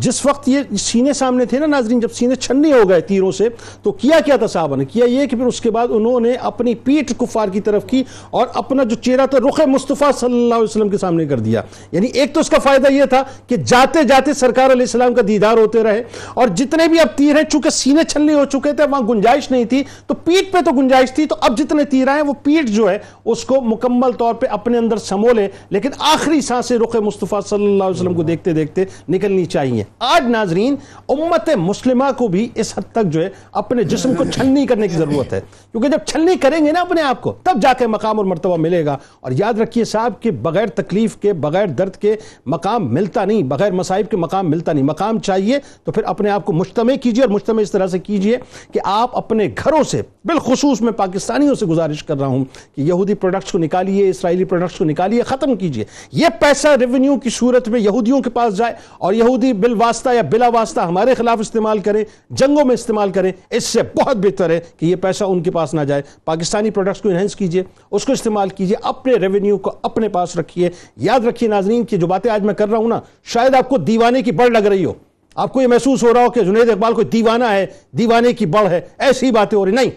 جس وقت یہ سینے سامنے تھے نا ناظرین، جب سینے چھننے ہو گئے تیروں سے، تو کیا کیا تھا صحابہ نے؟ کیا یہ کہ پھر اس کے بعد انہوں نے اپنی پیٹ کفار کی طرف کی اور اپنا جو چہرہ تھا رخ مصطفیٰ صلی اللہ علیہ وسلم کے سامنے کر دیا۔ یعنی ایک تو اس کا فائدہ یہ تھا کہ جاتے جاتے سرکار علیہ السلام کا دیدار ہوتے رہے اور جتنے بھی اب تیر ہیں، چونکہ سینے چھلنے ہو چکے تھے، وہاں گنجائش نہیں تھی، تو پیٹ پہ تو گنجائش تھی، تو اب جتنے تیر آئے وہ پیٹ جو ہے، اس کو مکمل طور پہ اپنے اندر سمو سمولے لیکن آخری سانسیں رخ مصطفیٰ صلی اللہ علیہ وسلم کو دیکھتے دیکھتے نکلنی چاہیے۔ آج ناظرین، امت مسلمہ کو بھی اس حد تک جو ہے اپنے جسم کو چھلنی کرنے کی ضرورت ہے۔ کیونکہ جب چھلنی کریں گے نا اپنے آپ کو، تب جا کے مقام اور مرتبہ ملے گا۔ اور یاد رکھیے صاحب کہ بغیر تکلیف کے، بغیر درد کے مقام ملتا نہیں، بغیر مصائب کے مقام ملتا نہیں۔ مقام چاہیے تو پھر اپنے آپ کو مجتمع کیجیے اور مجتمع اس طرح سے کیجیے کہ آپ اپنے گھروں سے، بالخصوص میں پاکستانیوں سے گزارش کر رہا ہوں کہ یہودی پروڈکٹس کو نکالیے۔ اسرائیلی پروڈکٹس کو نکالیے، ختم کیجیے یہ پیسہ ریونیو کی صورت میں یہودیوں کے پاس جائے اور یہودی بالواسطہ یا بلا واسطہ ہمارے خلاف استعمال کریں، جنگوں میں استعمال کریں، اس سے بہت بہتر ہے کہ یہ پیسہ ان کے پاس نہ جائے۔ پاکستانی پروڈکٹس کو انہینس کیجیے اس کو استعمال کیجیے اپنے ریونیو کو اپنے پاس رکھیے۔ یاد رکھیے ناظرین کہ جو باتیں آج میں کر رہا ہوں نا، شاید آپ کو دیوانے کی بڑھ لگ رہی ہو۔ آپ کو یہ محسوس ہو رہا ہو کہ جنید اقبال کوئی دیوانہ ہے، دیوانے کی بڑھ ہے، ایسی باتیں ہو رہی نہیں۔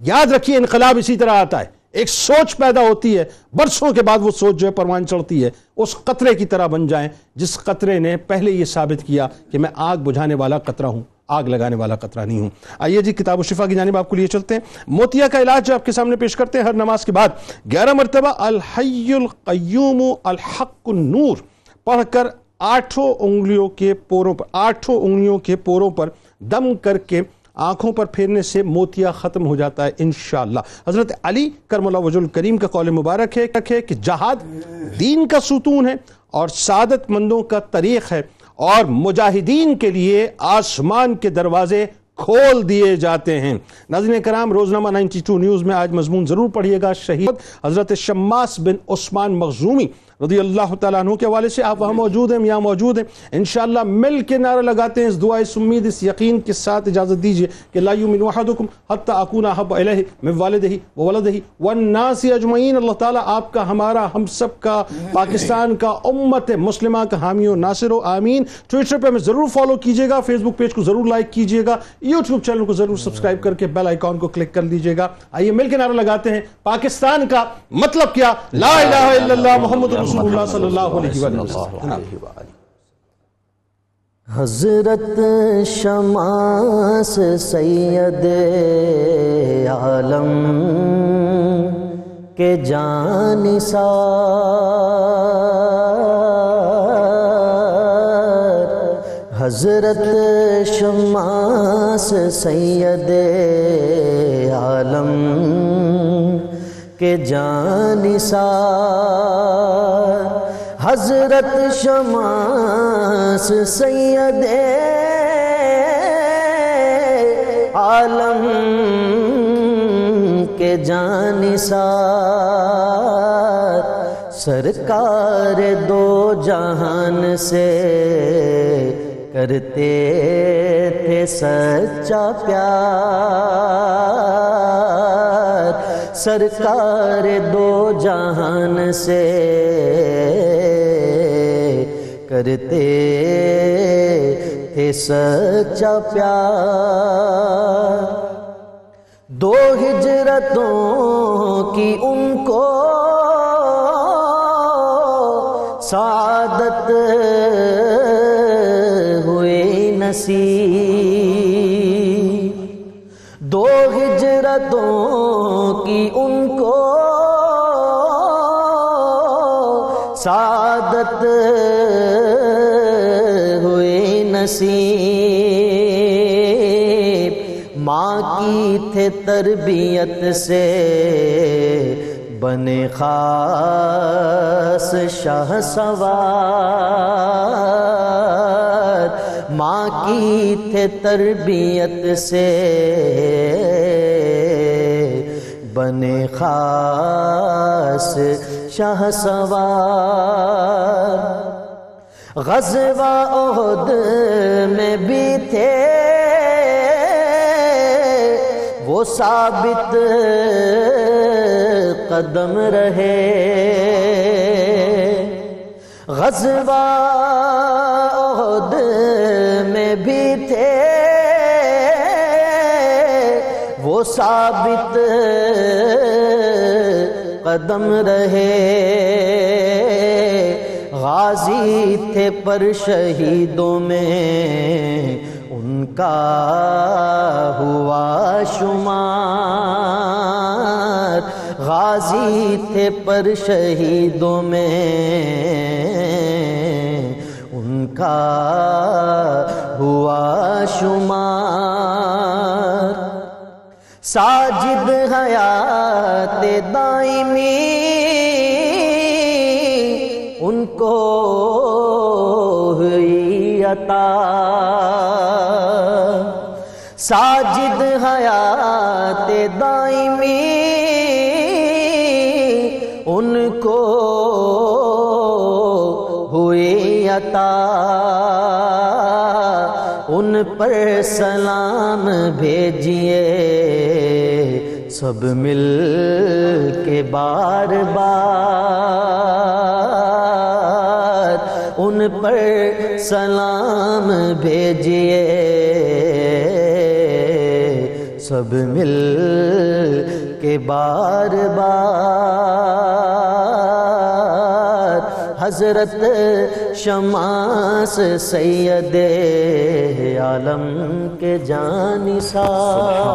یاد رکھیے انقلاب اسی طرح آتا ہے۔ ایک سوچ پیدا ہوتی ہے، برسوں کے بعد وہ سوچ جو ہے پروان چڑھتی ہے، اس قطرے کی طرح بن جائیں۔ جس قطرے نے پہلے یہ ثابت کیا کہ میں آگ بجھانے والا قطرہ ہوں، آگ لگانے والا قطرہ نہیں ہوں۔ آئیے جی کتاب و شفا کی جانب آپ کو لیے چلتے ہیں۔ موتیا کا علاج جو آپ کے سامنے پیش کرتے ہیں ہر نماز کے بعد۔ گیارہ مرتبہ، الحی القیوم الحق النور۔ پڑھ کر آٹھوں انگلیوں کے پوروں پر، آٹھوں انگلیوں کے پوروں پر دم کر کے آنکھوں پر پھیرنے سے موتیا ختم ہو جاتا ہے انشاءاللہ۔ حضرت علی کرم اللہ وجل کریم کا قول مبارک ہے کہ جہاد دین کا ستون ہے اور سعادت مندوں کا طریق ہے اور مجاہدین کے لیے آسمان کے دروازے کھول دیے جاتے ہیں۔ ناظرین کرام، روزنامہ 92 نیوز میں آج مضمون ضرور پڑھیے گا۔ شہید حضرت شماس بن عثمان مخزومی رضی اللہ تعالیٰ عنہ کے حوالے سے آپ وہاں موجود ہیں، یہاں موجود ہیں۔ انشاءاللہ مل کے نعرہ لگاتے ہیں۔ اس دعا اس امید، اس یقین کے ساتھ اجازت دیجیے کہ لا یؤمن احدکم حتی اکون احب الیہ من والدہ وولدہ والناس اجمعین۔ اللہ تعالیٰ آپ کا، ہمارا، ہم سب کا، پاکستان کا، امت مسلمہ کا حامی و ناصر و آمین۔ ٹویٹر پہ ہمیں ضرور فالو کیجیے گا، فیس بک پیج کو ضرور لائک کیجیے گا۔ یوٹیوب چینل کو ضرور سبسکرائب کر کے بیل آئیکن کو کلک کر لیجیے گا۔ آئیے مل کے نعرہ لگاتے ہیں۔ پاکستان کا مطلب کیا؟ لا الہ الا اللہ محمد رسول اللہ صلی اللہ علیہ وسلم۔ حضرت شماس سید عالم کے جانثار حضرت شماس سید عالم کے جانثار حضرت شماس سید عالم کے جانثار سرکار دو جہان سے کرتے تھے سچا پیار۔ سرکار دو جہان سے کرتے تھے سچا پیار۔ دو ہجرتوں کی ان کو سعادت نصیب۔ دو ہجرتوں کی ان کو سعادت ہوئی نصیب۔ ماں کی تھے تربیت سے بنے خاص شاہ سوار ماں کی تھے تربیت سے بنے خاص شاہ سوار۔ غزوہ عہد میں بھی تھے۔ وہ ثابت قدم رہے۔ غزوہ عہد میں بھی تھے۔ وہ ثابت قدم رہے۔ غازی تھے پر شہیدوں میں۔ ان کا ہوا شمار۔ غازی تھے پر شہیدوں میں۔ ان کا ہوا شمار۔ ساجد حیات دائمی، ان کو ہوئی عطا۔ ساجد حیات دائمی، ان عطا ان پر سلام بھیجیے۔ سب مل کے بار بار ان پر سلام بھیجیے۔ سب مل کے بار بار حضرت شماس سید عالم کے جانثار